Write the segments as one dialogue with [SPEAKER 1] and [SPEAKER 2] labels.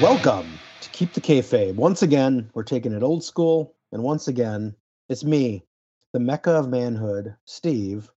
[SPEAKER 1] Welcome to Keep the Kayfabe. Once again, we're taking it old school, and once again, it's me, the mecca of manhood, Steve,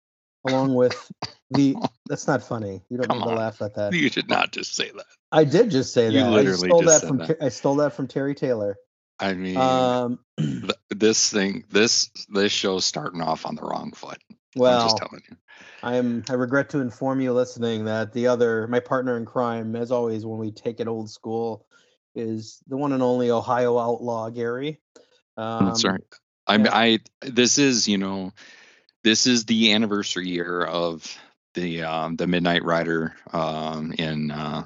[SPEAKER 1] along with the. That's not funny. You don't
[SPEAKER 2] Come
[SPEAKER 1] need to
[SPEAKER 2] on.
[SPEAKER 1] laugh at that.
[SPEAKER 2] You should not just say that.
[SPEAKER 1] I did just say that.
[SPEAKER 2] You
[SPEAKER 1] I
[SPEAKER 2] literally
[SPEAKER 1] stole
[SPEAKER 2] just
[SPEAKER 1] that
[SPEAKER 2] said
[SPEAKER 1] from.
[SPEAKER 2] that.
[SPEAKER 1] I stole that from Terry Taylor.
[SPEAKER 2] I mean,
[SPEAKER 1] Um,
[SPEAKER 2] th- this thing, this this show's starting off on the wrong foot. I'm
[SPEAKER 1] well,
[SPEAKER 2] just telling you.
[SPEAKER 1] I am. I regret to inform you, listening, that the other, my partner in crime, as always, when we take it old school, is the one and only Ohio outlaw Gary. Um,
[SPEAKER 2] That's right. I'm. I this is, you know, this is the anniversary year of the um the Midnight Rider um in uh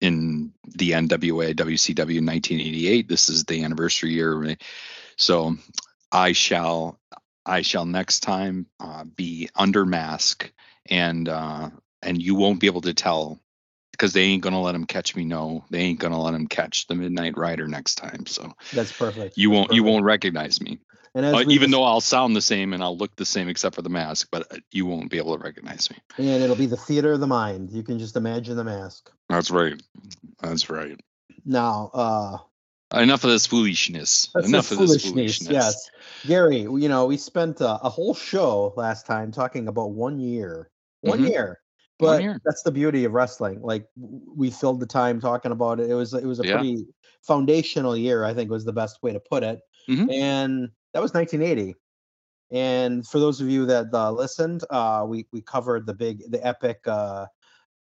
[SPEAKER 2] in the NWA WCW 1988. This is the anniversary year. So I shall I shall next time uh, be under mask and uh and you won't be able to tell because they ain't gonna let him catch me. No, they ain't gonna let him catch the Midnight Rider next time. So
[SPEAKER 1] That's perfect.
[SPEAKER 2] you won't you won't recognize me
[SPEAKER 1] And as
[SPEAKER 2] uh, even
[SPEAKER 1] dis-
[SPEAKER 2] though i'll sound the same and i'll look the same except for the mask but uh, you won't be able to recognize me
[SPEAKER 1] and it'll be the theater of the mind. You can just imagine the mask.
[SPEAKER 2] that's right that's right
[SPEAKER 1] Now, uh,
[SPEAKER 2] enough of this foolishness
[SPEAKER 1] that's
[SPEAKER 2] enough of this
[SPEAKER 1] foolishness.
[SPEAKER 2] foolishness
[SPEAKER 1] Yes, Gary. You know, we spent uh, a whole show last time talking about one year, one
[SPEAKER 2] Mhm.
[SPEAKER 1] year.
[SPEAKER 2] One
[SPEAKER 1] But
[SPEAKER 2] year.
[SPEAKER 1] that's the beauty of wrestling. Like we filled the time talking about it. It was it was a
[SPEAKER 2] Yeah.
[SPEAKER 1] pretty foundational year. I think was the best way to put it.
[SPEAKER 2] Mhm.
[SPEAKER 1] And that was 1980. And for those of you that uh, listened, uh, we we covered the big, the epic uh,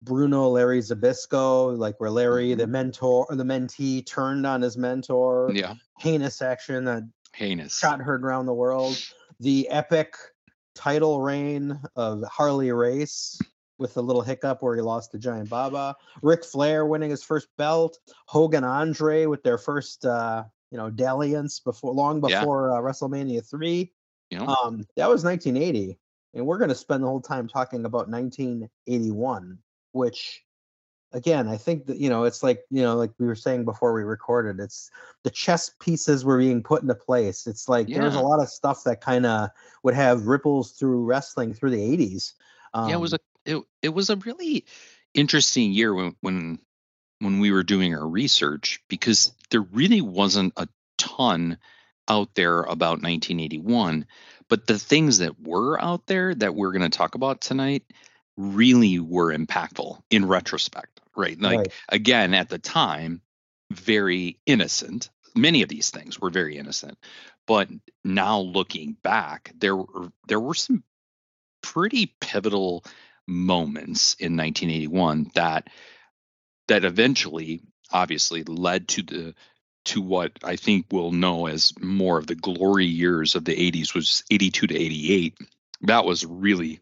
[SPEAKER 1] Bruno Larry Zbyszko, like where Larry, the mentor or the mentee, turned on his mentor.
[SPEAKER 2] Mm-hmm. yeah
[SPEAKER 1] Heinous action that
[SPEAKER 2] heinous
[SPEAKER 1] shot heard around the world. The epic title reign of Harley Race with a little hiccup where he lost to Giant Baba. Ric Flair winning his first belt. Hogan Andre with their first uh, you know dalliance before long
[SPEAKER 2] Yeah.
[SPEAKER 1] before uh, WrestleMania three.
[SPEAKER 2] you know
[SPEAKER 1] Um, that was 1980, and we're going to spend the whole time talking about 1981, which, again, I think that you know it's like you know like we were saying before we recorded. It's the chess pieces were being put into place. It's like there's a lot of stuff that kind of would have ripples through wrestling through the 80s. Um,
[SPEAKER 2] yeah it was a it, it was a really interesting year when when when we were doing our research because there really wasn't a ton out there about 1981 but the things that were out there that we're going to talk about tonight really were impactful in retrospect right? Like
[SPEAKER 1] Right.
[SPEAKER 2] again at the time very innocent. Many of these things were very innocent. But now looking back there were there were some pretty pivotal moments in 1981 that that eventually obviously led to the to what I think we'll know as more of the glory years of the 80s was 82 to 88 that was really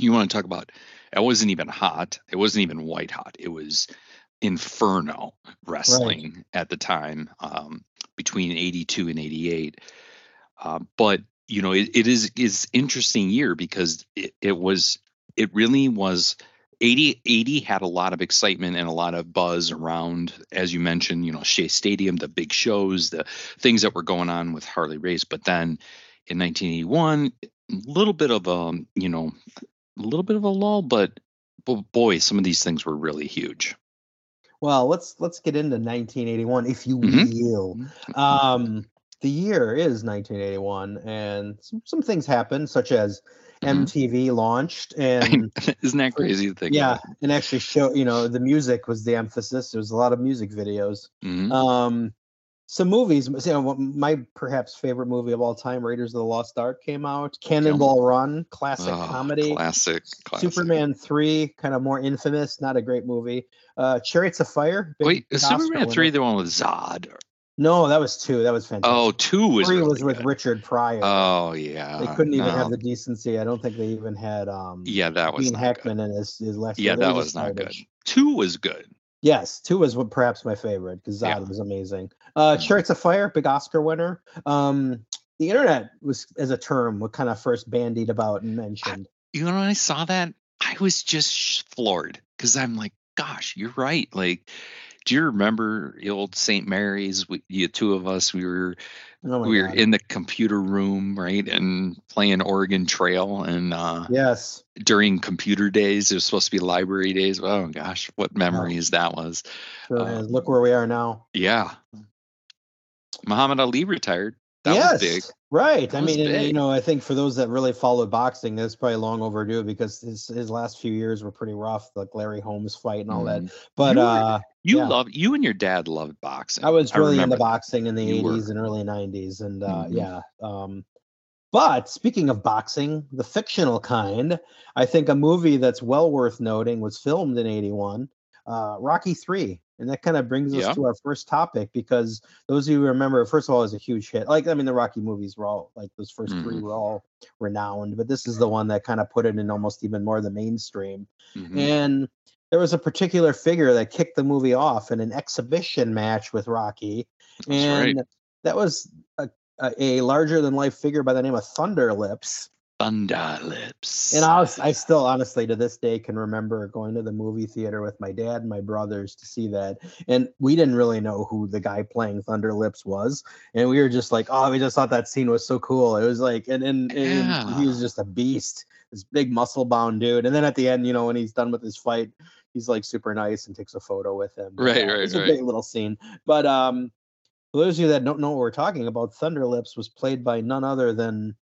[SPEAKER 2] you want to talk about it wasn't even hot it wasn't even white hot it was inferno wrestling at the time um, between 82 and 88 uh, but you know it, it is is interesting year because it, it was it really was 80 80 had a lot of excitement and a lot of buzz around as you mentioned you know shea stadium the big shows the things that were going on with harley race. But then in 1981 a little bit of a you know a little bit of a lull but, but boy some of these things were really huge
[SPEAKER 1] Well, let's let's get into 1981, if you
[SPEAKER 2] Mhm.
[SPEAKER 1] will. Um, the year is 1981, and some, some things happened, such as. MTV launched, and
[SPEAKER 2] isn't that crazy to think
[SPEAKER 1] yeah, and actually show you know the music was the emphasis. There was a lot of music videos.
[SPEAKER 2] hmm
[SPEAKER 1] Um, some movies. You know, my perhaps favorite movie of all time, Raiders of the Lost Ark, came out. Cannonball Run, classic comedy.
[SPEAKER 2] Oh, classic, classic
[SPEAKER 1] Superman three, kind of more infamous, not a great movie. Uh, Chariots of Fire.
[SPEAKER 2] Wait, is
[SPEAKER 1] Oscar
[SPEAKER 2] Superman three the one with Zod?
[SPEAKER 1] No, that was two. That was fantastic.
[SPEAKER 2] Oh, two was
[SPEAKER 1] three
[SPEAKER 2] really
[SPEAKER 1] was with
[SPEAKER 2] good.
[SPEAKER 1] Richard Pryor.
[SPEAKER 2] Oh yeah,
[SPEAKER 1] they couldn't even
[SPEAKER 2] no.
[SPEAKER 1] have the decency. I don't think they even had um
[SPEAKER 2] Yeah, that was
[SPEAKER 1] Gene
[SPEAKER 2] not
[SPEAKER 1] Hackman
[SPEAKER 2] good.
[SPEAKER 1] in his, his last.
[SPEAKER 2] Yeah, that was
[SPEAKER 1] just
[SPEAKER 2] not good. Two was good.
[SPEAKER 1] Yes, two was perhaps my favorite because Zod
[SPEAKER 2] Yeah.
[SPEAKER 1] was amazing. Uh, Chariots of Fire, big Oscar winner. Um, the internet was as a term what kind of first bandied about and mentioned.
[SPEAKER 2] You know, when I saw that, I was just floored because I'm like, gosh, you're right. Like, do you remember the old St. Mary's? We, the two of us, we were
[SPEAKER 1] Oh
[SPEAKER 2] we were
[SPEAKER 1] God.
[SPEAKER 2] in the computer room, right, and playing Oregon Trail. And uh,
[SPEAKER 1] yes,
[SPEAKER 2] during computer days, it was supposed to be library days. Oh gosh, what memories that was.
[SPEAKER 1] sure is. Look where we are now.
[SPEAKER 2] Yeah. Muhammad Ali retired. That
[SPEAKER 1] yes,
[SPEAKER 2] was big.
[SPEAKER 1] Right.
[SPEAKER 2] That
[SPEAKER 1] I mean, and, you know, I think for those that really followed boxing, that's probably long overdue because his his last few years were pretty rough, like Larry Holmes fight and all that.
[SPEAKER 2] Mhm.
[SPEAKER 1] But
[SPEAKER 2] You were-
[SPEAKER 1] uh,
[SPEAKER 2] You
[SPEAKER 1] yeah.
[SPEAKER 2] love you and your dad loved boxing.
[SPEAKER 1] I was really
[SPEAKER 2] remember
[SPEAKER 1] into boxing in the
[SPEAKER 2] You were.
[SPEAKER 1] 80s and early 90s. And uh,
[SPEAKER 2] Mhm.
[SPEAKER 1] yeah. Um, but speaking of boxing, the fictional kind, I think a movie that's well worth noting was filmed in 81, uh, Rocky 3. And that kind of brings us
[SPEAKER 2] Yeah.
[SPEAKER 1] to our first topic because those of you who remember, first of all, it was a huge hit. Like, I mean, the Rocky movies were all like those 1st three
[SPEAKER 2] Mhm.
[SPEAKER 1] were all renowned, but this is the one that kind of put it in almost even more the mainstream.
[SPEAKER 2] Mhm.
[SPEAKER 1] And there was a particular figure that kicked the movie off in an exhibition match with Rocky.
[SPEAKER 2] That's right.
[SPEAKER 1] and that was a, a, a larger than life figure by the name of Thunder Lips.
[SPEAKER 2] Thunder Lips.
[SPEAKER 1] And I, was, I still, honestly, to this day, can remember going to the movie theater with my dad and my brothers to see that. And we didn't really know who the guy playing Thunder Lips was. And we were just like, oh, we just thought that scene was so cool. It was like, and, and, and he was just a beast, this big muscle bound dude. And then at the end, you know, when he's done with his fight, he's like super nice and takes a photo with him.
[SPEAKER 2] Right,
[SPEAKER 1] Yeah,
[SPEAKER 2] right,
[SPEAKER 1] It's a
[SPEAKER 2] right.
[SPEAKER 1] great little scene. But um, for those of you that don't know what we're talking about, Thunder Lips was played by none other than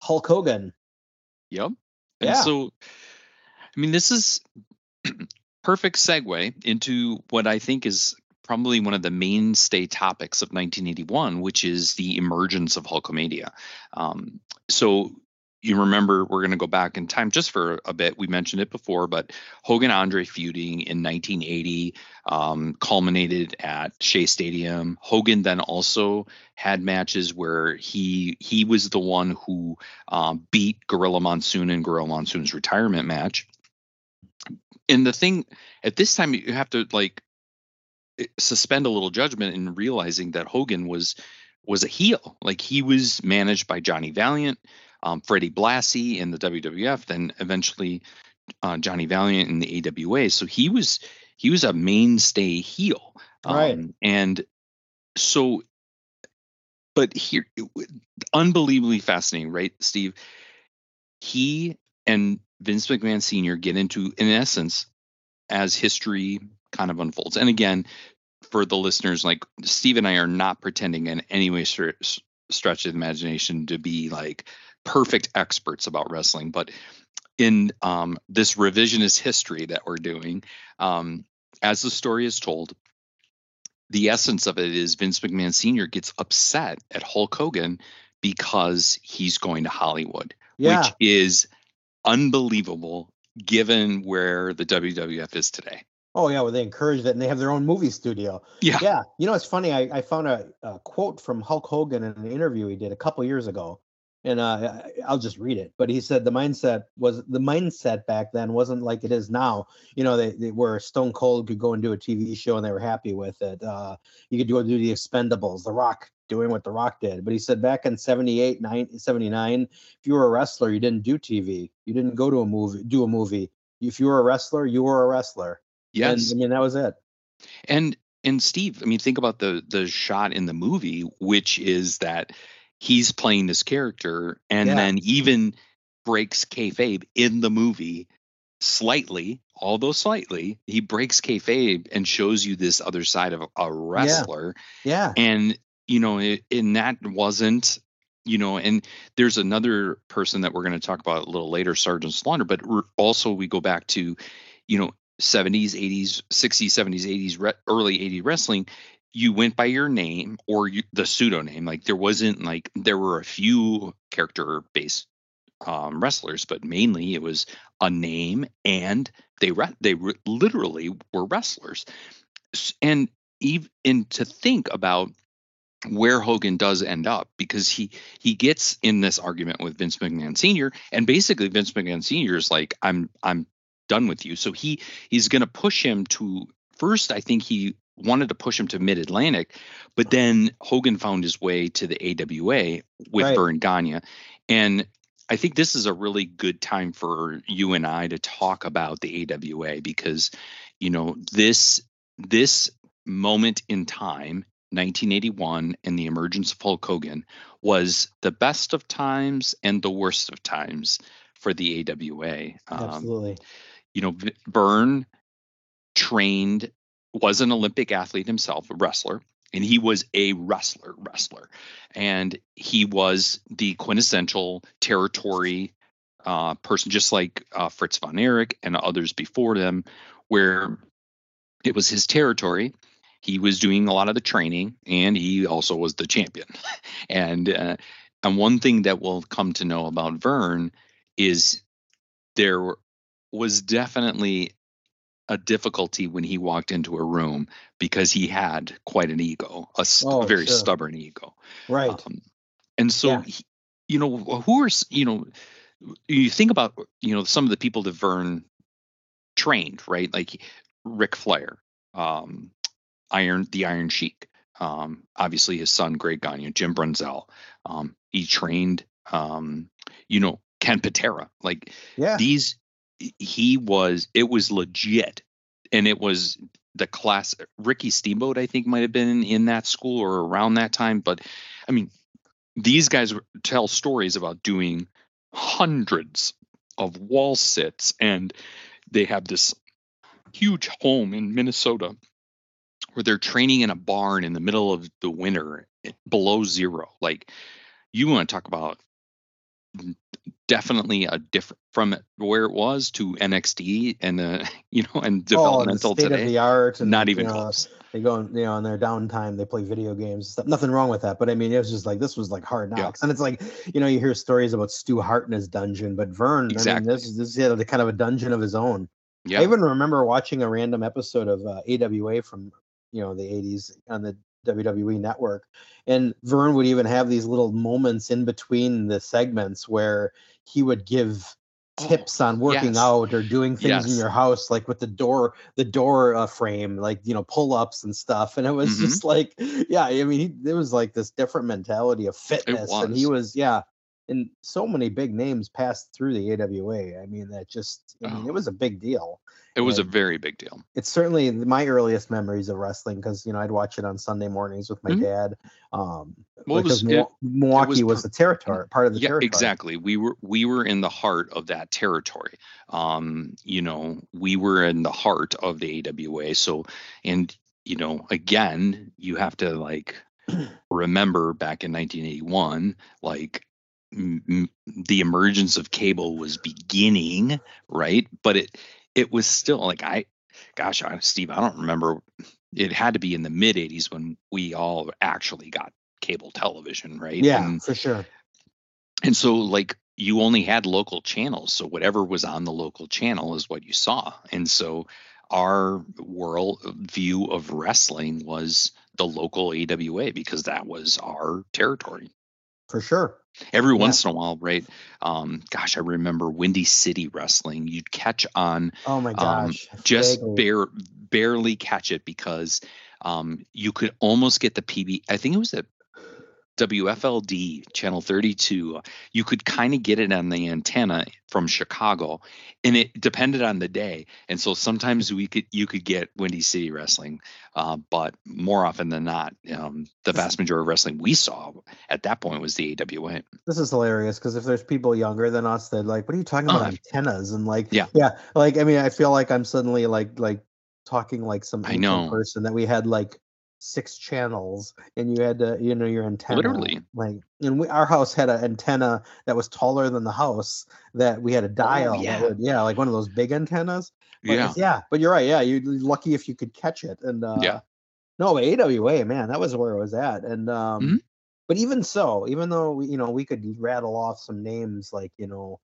[SPEAKER 1] Hulk Hogan.
[SPEAKER 2] Yep. And
[SPEAKER 1] Yeah.
[SPEAKER 2] so, I mean, this is perfect segue into what I think is probably one of the mainstay topics of 1981, which is the emergence of Hulkamania. Um, so you remember we're going to go back in time just for a bit. We mentioned it before, but Hogan Andre feuding in 1980 um, culminated at Shea Stadium. Hogan then also had matches where he he was the one who um, beat Gorilla Monsoon in Gorilla Monsoon's retirement match. And the thing at this time, you have to like eh, suspend a little judgment in realizing that Hogan was was a heel. Like he was managed by Johnny Valiant, um, Freddie Blassie in the WWF, then eventually uh, Johnny Valiant in the AWA. So he was he was a mainstay heel,
[SPEAKER 1] Right.
[SPEAKER 2] Um, and so, but here, unbelievably fascinating, right, Steve? He and Vince McMahon Sr. get into, in essence, as history kind of unfolds. And again, for the listeners, like Steve and I are not pretending in any way stretch of imagination to be like perfect experts about wrestling, but in um, this revisionist history that we're doing, um, as the story is told, the essence of it is Vince McMahon Sr. gets upset at Hulk Hogan because he's going to Hollywood,
[SPEAKER 1] Yeah.
[SPEAKER 2] which is unbelievable given where the WWF is today.
[SPEAKER 1] Oh yeah, well they encourage that, and they have their own movie studio.
[SPEAKER 2] Yeah.
[SPEAKER 1] Yeah, you know it's funny. I, I found a, a quote from Hulk Hogan in an interview he did a couple years ago, and uh, I- I'll just read it. But he said the mindset was the mindset back then wasn't like it is now. You know, they, they were Stone Cold could go and do a TV show and they were happy with it. Uh, you could go do the Expendables, The Rock doing what The Rock did. But he said back in 78, 9, 79, if you were a wrestler, you didn't do TV. You didn't go to a movie, do a movie. If you were a wrestler, you were a wrestler.
[SPEAKER 2] Yes.
[SPEAKER 1] And, I mean, that was it.
[SPEAKER 2] And and Steve, I mean, think about the the shot in the movie, which is that he's playing this character, and
[SPEAKER 1] Yeah.
[SPEAKER 2] then even breaks kayfabe in the movie slightly, although slightly, he breaks kayfabe and shows you this other side of a wrestler,
[SPEAKER 1] Yeah.
[SPEAKER 2] and you know, it, and that wasn't. You know, and there's another person that we're going to talk about a little later, Sergeant Slaughter. But also, we go back to, you know, 70s, 80s, 60s, 70s, 80s, re- early 80s wrestling, you went by your name or you, the pseudonym. Like there wasn't like there were a few character based um, wrestlers, but mainly it was a name and they re- they re- literally were wrestlers. And even and to think about where Hogan does end up because he he gets in this argument with Vince McMahon Sr. and basically Vince McMahon Sr. is like I'm I'm done with you. So he he's going to push him to first I think he wanted to push him to Mid Atlantic, but then Hogan found his way to the AWA with
[SPEAKER 1] Right.
[SPEAKER 2] Verne Gagne, and I think this is a really good time for you and I to talk about the AWA because you know this this moment in time 1981 and the emergence of Hulk Hogan was the best of times and the worst of times for the AWA. Um,
[SPEAKER 1] Absolutely.
[SPEAKER 2] you know, Verne trained, was an Olympic athlete himself, a wrestler, and he was a wrestler, wrestler, and he was the quintessential territory uh, person, just like uh, Fritz von Erich and others before them, where it was his territory. He was doing a lot of the training, and he also was the champion. and uh, and one thing that we'll come to know about Verne is there was definitely a difficulty when he walked into a room because he had quite an ego, a st-
[SPEAKER 1] Oh,
[SPEAKER 2] very
[SPEAKER 1] sure.
[SPEAKER 2] stubborn ego.
[SPEAKER 1] Right.
[SPEAKER 2] Um, and so,
[SPEAKER 1] Yeah.
[SPEAKER 2] he- you know, who are you know, you think about you know some of the people that Verne trained, right? Like Ric Flair, um, Iron, the Iron Sheik. Um, obviously, his son Greg Gagne, Jim Brunzell. Um, he trained, um, you know, Ken Patera. Like
[SPEAKER 1] yeah.
[SPEAKER 2] these he was it was legit. And it was the class ricky steamboat i think might have been in that school or around that time. But i mean these guys tell stories about doing hundreds of wall sits. And they have this huge home in minnesota where they're training in a barn in the middle of the winter eh, below zero. Like you want to talk about definitely a different from where it was to NXT and uh, you know and developmental
[SPEAKER 1] oh, and the state of
[SPEAKER 2] today.
[SPEAKER 1] the art. And,
[SPEAKER 2] Not
[SPEAKER 1] you
[SPEAKER 2] even
[SPEAKER 1] know,
[SPEAKER 2] close.
[SPEAKER 1] They go, and, you know, on their downtime, they play video games. and Stuff. Nothing wrong with that, but I mean, it was just like this was like hard
[SPEAKER 2] Yeah.
[SPEAKER 1] knocks, and it's like you know, you hear stories about Stu Hart in his dungeon, but Verne,
[SPEAKER 2] Exactly.
[SPEAKER 1] I mean, this this had a kind of a dungeon of his own.
[SPEAKER 2] Yeah,
[SPEAKER 1] I even remember watching a random episode of uh, AWA from you know the 80s on the WWE network, and Verne would even have these little moments in between the segments where he would give
[SPEAKER 2] Oh,
[SPEAKER 1] tips on working
[SPEAKER 2] yes.
[SPEAKER 1] out or doing things in your house like with the door the door uh, frame like you know pull-ups and stuff and it was
[SPEAKER 2] Mhm.
[SPEAKER 1] just like yeah i mean he, there was like this different mentality of fitness and he
[SPEAKER 2] was.
[SPEAKER 1] was yeah and so many big names passed through the awa i mean that just i mean
[SPEAKER 2] Oh.
[SPEAKER 1] it was a big deal
[SPEAKER 2] it was a very big deal.
[SPEAKER 1] it's certainly my earliest memories of wrestling because you know I'd watch it on Sunday mornings with my
[SPEAKER 2] Mhm.
[SPEAKER 1] dad. Um,
[SPEAKER 2] Well, it
[SPEAKER 1] because
[SPEAKER 2] was-
[SPEAKER 1] Mil- Milwaukee was,
[SPEAKER 2] was
[SPEAKER 1] the territory, part of the
[SPEAKER 2] Yeah,
[SPEAKER 1] territory.
[SPEAKER 2] exactly. We were we were in the heart of that territory. Um, you know, we were in the heart of the AWA. So, and you know, again, you have to like remember back in 1981, like m- m- the emergence of cable was beginning, right? But it it was still like I, gosh, I, Steve, I don't remember. It had to be in the mid 80s when we all actually got cable television, right?
[SPEAKER 1] Yeah,
[SPEAKER 2] And,
[SPEAKER 1] for sure.
[SPEAKER 2] and so like you only had local channels so whatever was on the local channel is what you saw and so our world view of wrestling was the local awa because that was our territory
[SPEAKER 1] For sure.
[SPEAKER 2] Every
[SPEAKER 1] Yeah.
[SPEAKER 2] once in a while right um gosh i remember windy city wrestling you'd catch on
[SPEAKER 1] Oh my gosh!
[SPEAKER 2] um,
[SPEAKER 1] gosh.
[SPEAKER 2] just bare barely catch it because um, you could almost get the PB. I think it was the WFLD channel 32. You could kind of get it on the antenna from Chicago, and it depended on the day. And so sometimes we could you could get Windy City wrestling, uh, but more often than not, um, the vast majority of wrestling we saw at that point was the AWA.
[SPEAKER 1] This is hilarious because if there's people younger than us that like, what are you talking about
[SPEAKER 2] Oh.
[SPEAKER 1] antennas and like,
[SPEAKER 2] Yeah.
[SPEAKER 1] yeah, like I mean, I feel like I'm suddenly like like talking like some
[SPEAKER 2] I know.
[SPEAKER 1] person that we had like six channels and you had to you know your antenna
[SPEAKER 2] Literally.
[SPEAKER 1] like and we, our house had an antenna that was taller than the house that we had a dial
[SPEAKER 2] Oh, yeah.
[SPEAKER 1] would- yeah like one of those big antennas But
[SPEAKER 2] Yeah,
[SPEAKER 1] yeah but you're right yeah you're lucky if you could catch it and uh
[SPEAKER 2] Yeah.
[SPEAKER 1] no but awa man that was where it was at and um
[SPEAKER 2] Mhm.
[SPEAKER 1] but even so even though we, you know we could rattle off some names like you know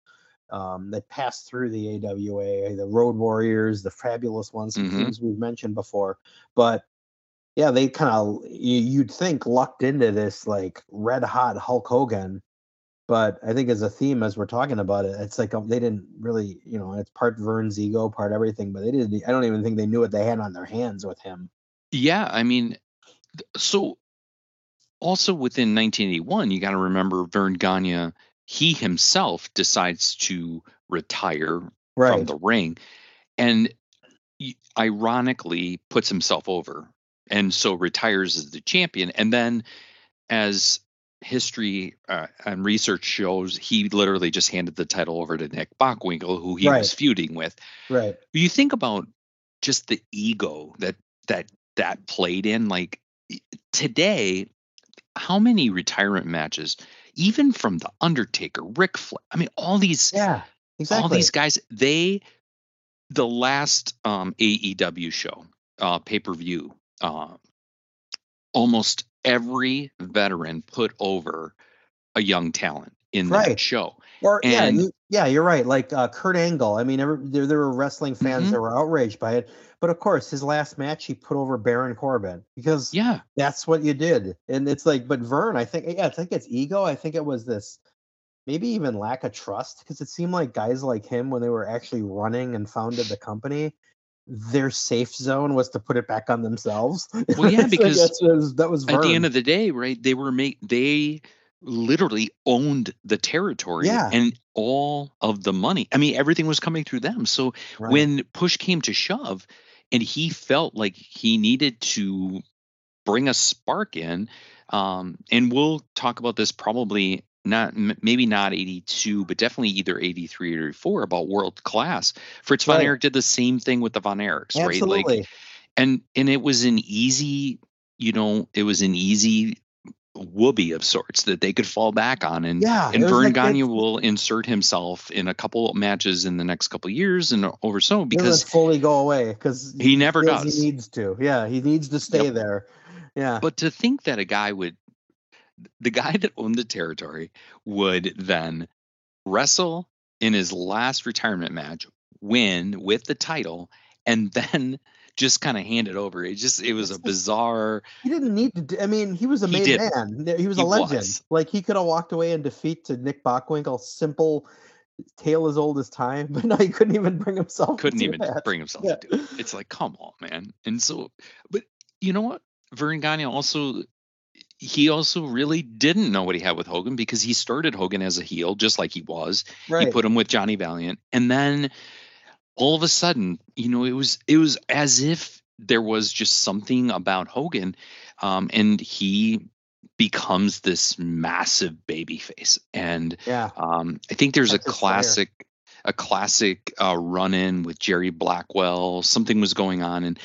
[SPEAKER 1] um, that passed through the AWA, the Road Warriors, the Fabulous Ones,
[SPEAKER 2] Mhm.
[SPEAKER 1] teams we've mentioned before. But yeah, they kind of you, you'd think lucked into this like red hot Hulk Hogan, But I think as a theme, as we're talking about it, it's like um, they didn't really, you know, it's part Verne's ego, part everything, but they didn't. I don't even think they knew what they had on their hands with him.
[SPEAKER 2] Yeah, I mean, so also within 1981, you got to remember Verne Gagne, he himself decides to retire from the ring and ironically puts himself over and so retires as the champion. And then, as history uh, and research shows, he literally just handed the title over to Nick Bockwinkel, who he
[SPEAKER 1] Right.
[SPEAKER 2] was feuding with
[SPEAKER 1] Right.
[SPEAKER 2] you think about just the ego that that that played in like today how many retirement matches even from the undertaker ric flair i mean all these
[SPEAKER 1] Yeah. Exactly.
[SPEAKER 2] all these guys they the last um aew show uh pay-per-view uh, almost every veteran put over a young talent in that show
[SPEAKER 1] Or yeah, you, yeah, you're right. Like uh, Kurt Angle. I mean, every, there there were wrestling fans
[SPEAKER 2] Mhm.
[SPEAKER 1] that were outraged by it, but of course, his last match he put over Baron Corbin because
[SPEAKER 2] yeah
[SPEAKER 1] that's what you did. And it's like, but Verne, I think, yeah, I think it's ego. I think it was this, maybe even lack of trust, because it seemed like guys like him, when they were actually running and founded the company, their safe zone was to put it back on themselves.
[SPEAKER 2] Well, yeah, because
[SPEAKER 1] that was, that was
[SPEAKER 2] at the end of the day, right? They were make they literally owned the territory
[SPEAKER 1] Yeah.
[SPEAKER 2] and all of the money. I mean, everything was coming through them. So
[SPEAKER 1] Right.
[SPEAKER 2] when push came to shove and he felt like he needed to bring a spark in, um, and we'll talk about this probably not m- maybe not 82 but definitely either 83 or 84 about world class fritz von
[SPEAKER 1] Right.
[SPEAKER 2] erich did the same thing with the von erichs right
[SPEAKER 1] Absolutely.
[SPEAKER 2] like and and it was an easy you know it was an easy whoopee of sorts that they could fall back on and
[SPEAKER 1] yeah.
[SPEAKER 2] and Verne
[SPEAKER 1] like
[SPEAKER 2] Gagne will insert himself in a couple of matches in the next couple of years and over so because
[SPEAKER 1] fully go away because
[SPEAKER 2] he never does.
[SPEAKER 1] He needs to. Yeah, he needs to stay
[SPEAKER 2] Yep.
[SPEAKER 1] there. Yeah.
[SPEAKER 2] but to think that a guy would the guy that owned the territory would then wrestle in his last retirement match win with the title and then just kind of hand it over it just it was a bizarre
[SPEAKER 1] he didn't need to. Do, I mean, he was a
[SPEAKER 2] He
[SPEAKER 1] made man. He was
[SPEAKER 2] He
[SPEAKER 1] a legend.
[SPEAKER 2] was.
[SPEAKER 1] Like he could have walked away in defeat to Nick Bockwinkel. Simple, tale as old as time. But no, he couldn't even bring himself.
[SPEAKER 2] couldn't
[SPEAKER 1] do
[SPEAKER 2] even
[SPEAKER 1] that.
[SPEAKER 2] bring himself
[SPEAKER 1] Yeah.
[SPEAKER 2] to do it. It's like, come on, man. And so, but you know what? Verne Gagne also, he also really didn't know what he had with Hogan because he started Hogan as a heel, just like he was.
[SPEAKER 1] Right.
[SPEAKER 2] He put him with Johnny Valiant, and then all of a sudden, you know, it was it was as if there was just something about Hogan, um, and he becomes this massive baby face and
[SPEAKER 1] yeah.
[SPEAKER 2] um, I think there's a
[SPEAKER 1] Like his
[SPEAKER 2] classic, a classic uh, run-in with Jerry Blackwell. Something was going on, and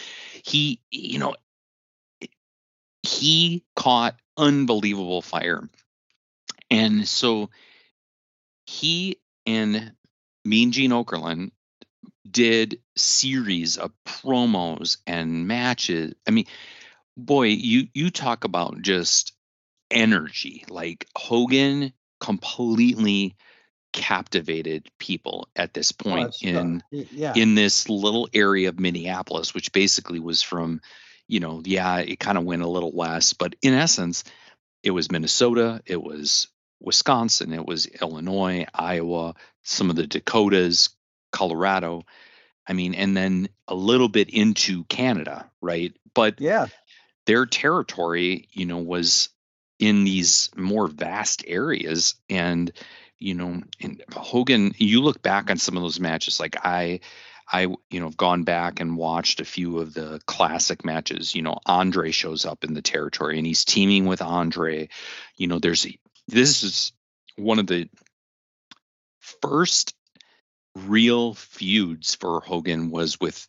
[SPEAKER 2] he, you know, he caught unbelievable fire, and so he and Mean Gene Okerlund did series of promos and matches. I mean, boy, you you talk about just energy. Like Hogan completely captivated people at this
[SPEAKER 1] Oh,
[SPEAKER 2] point
[SPEAKER 1] uh,
[SPEAKER 2] in
[SPEAKER 1] yeah.
[SPEAKER 2] in this little area of Minneapolis, which basically was from, you know, yeah, it kind of went a little west, but in essence, it was Minnesota, it was Wisconsin, it was Illinois, Iowa, some of the Dakotas, Colorado. I mean, and then a little bit into Canada, right? But
[SPEAKER 1] yeah.
[SPEAKER 2] their territory, you know, was in these more vast areas. And, you know, and Hogan, you look back on some of those matches, like I, I, you know, have gone back and watched a few of the classic matches. You know, Andre shows up in the territory and he's teaming with Andre. You know, there's this is one of the first real feuds for Hogan was with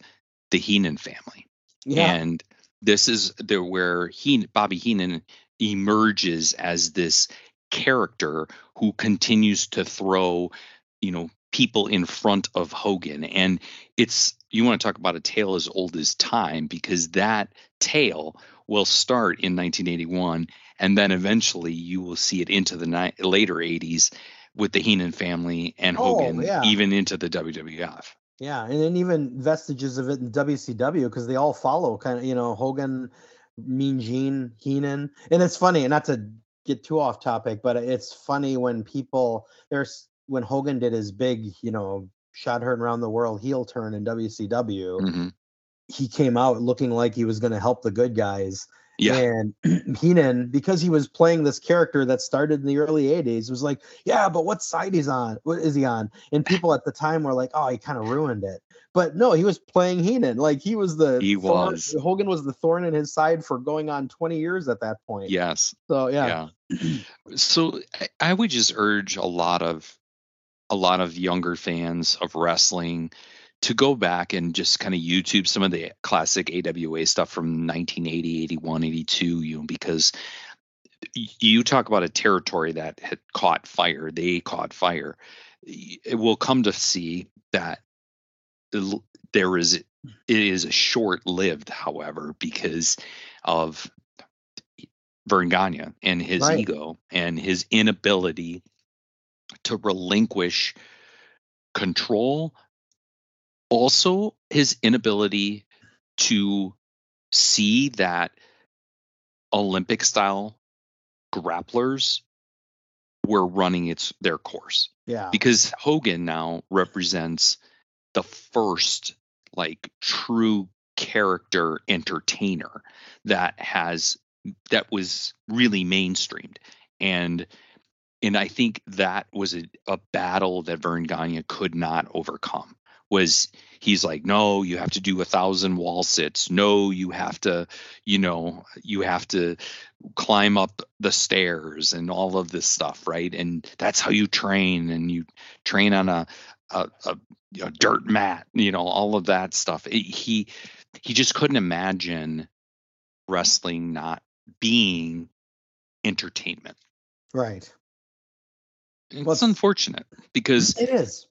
[SPEAKER 2] the Heenan family.
[SPEAKER 1] Yeah.
[SPEAKER 2] And this is there where he Bobby Heenan emerges as this character who continues to throw, you know, people in front of Hogan. And it's you want to talk about a tale as old as time because that tale will start in 1981 and then eventually you will see it into the ni- later 80s with the Heenan family and
[SPEAKER 1] Oh,
[SPEAKER 2] Hogan
[SPEAKER 1] yeah.
[SPEAKER 2] even into the WWF.
[SPEAKER 1] Yeah, and then even vestiges of it in WCW because they all follow kind of you know Hogan, Mean Gene, Heenan, and it's funny, and not to get too off topic, but it's funny when people there's when Hogan did his big, you know, shot heard around the world heel turn in WCW.
[SPEAKER 2] Mhm.
[SPEAKER 1] He came out looking like he was going to help the good guys.
[SPEAKER 2] Yeah.
[SPEAKER 1] And Heenan, because he was playing this character that started in the early 80s, was like, Yeah, but what side is on? What is he on? And people at the time were like, Oh, he kind of ruined it. But no, he was playing Heenan. Like he was the
[SPEAKER 2] He
[SPEAKER 1] thorn-
[SPEAKER 2] was.
[SPEAKER 1] Hogan was the thorn in his side for going on 20 years at that point.
[SPEAKER 2] Yes.
[SPEAKER 1] So yeah.
[SPEAKER 2] yeah. so I, I would just urge a lot of a lot of younger fans of wrestling to go back and just kind of YouTube some of the classic AWA stuff from 1980, 81, 82, you know, because you talk about a territory that had caught fire, they caught fire. It will come to see that there is it is a short lived, however, because of Verne Gagne and his
[SPEAKER 1] Right.
[SPEAKER 2] ego and his inability to relinquish control. Also, his inability to see that Olympic style grapplers were running its their course
[SPEAKER 1] Yeah.
[SPEAKER 2] because Hogan now represents the first like true character entertainer that has that was really mainstreamed and and I think that was a, a battle that Verne Gagne could not overcome was he's like no you have to do a thousand wall sits. No you have to you know you have to climb up the stairs and all of this stuff right? And that's how you train and you train on a a, a, know, dirt mat you know all of that stuff. It- he he just couldn't imagine wrestling not being entertainment.
[SPEAKER 1] Right.
[SPEAKER 2] It's
[SPEAKER 1] Well,
[SPEAKER 2] unfortunate because
[SPEAKER 1] It is.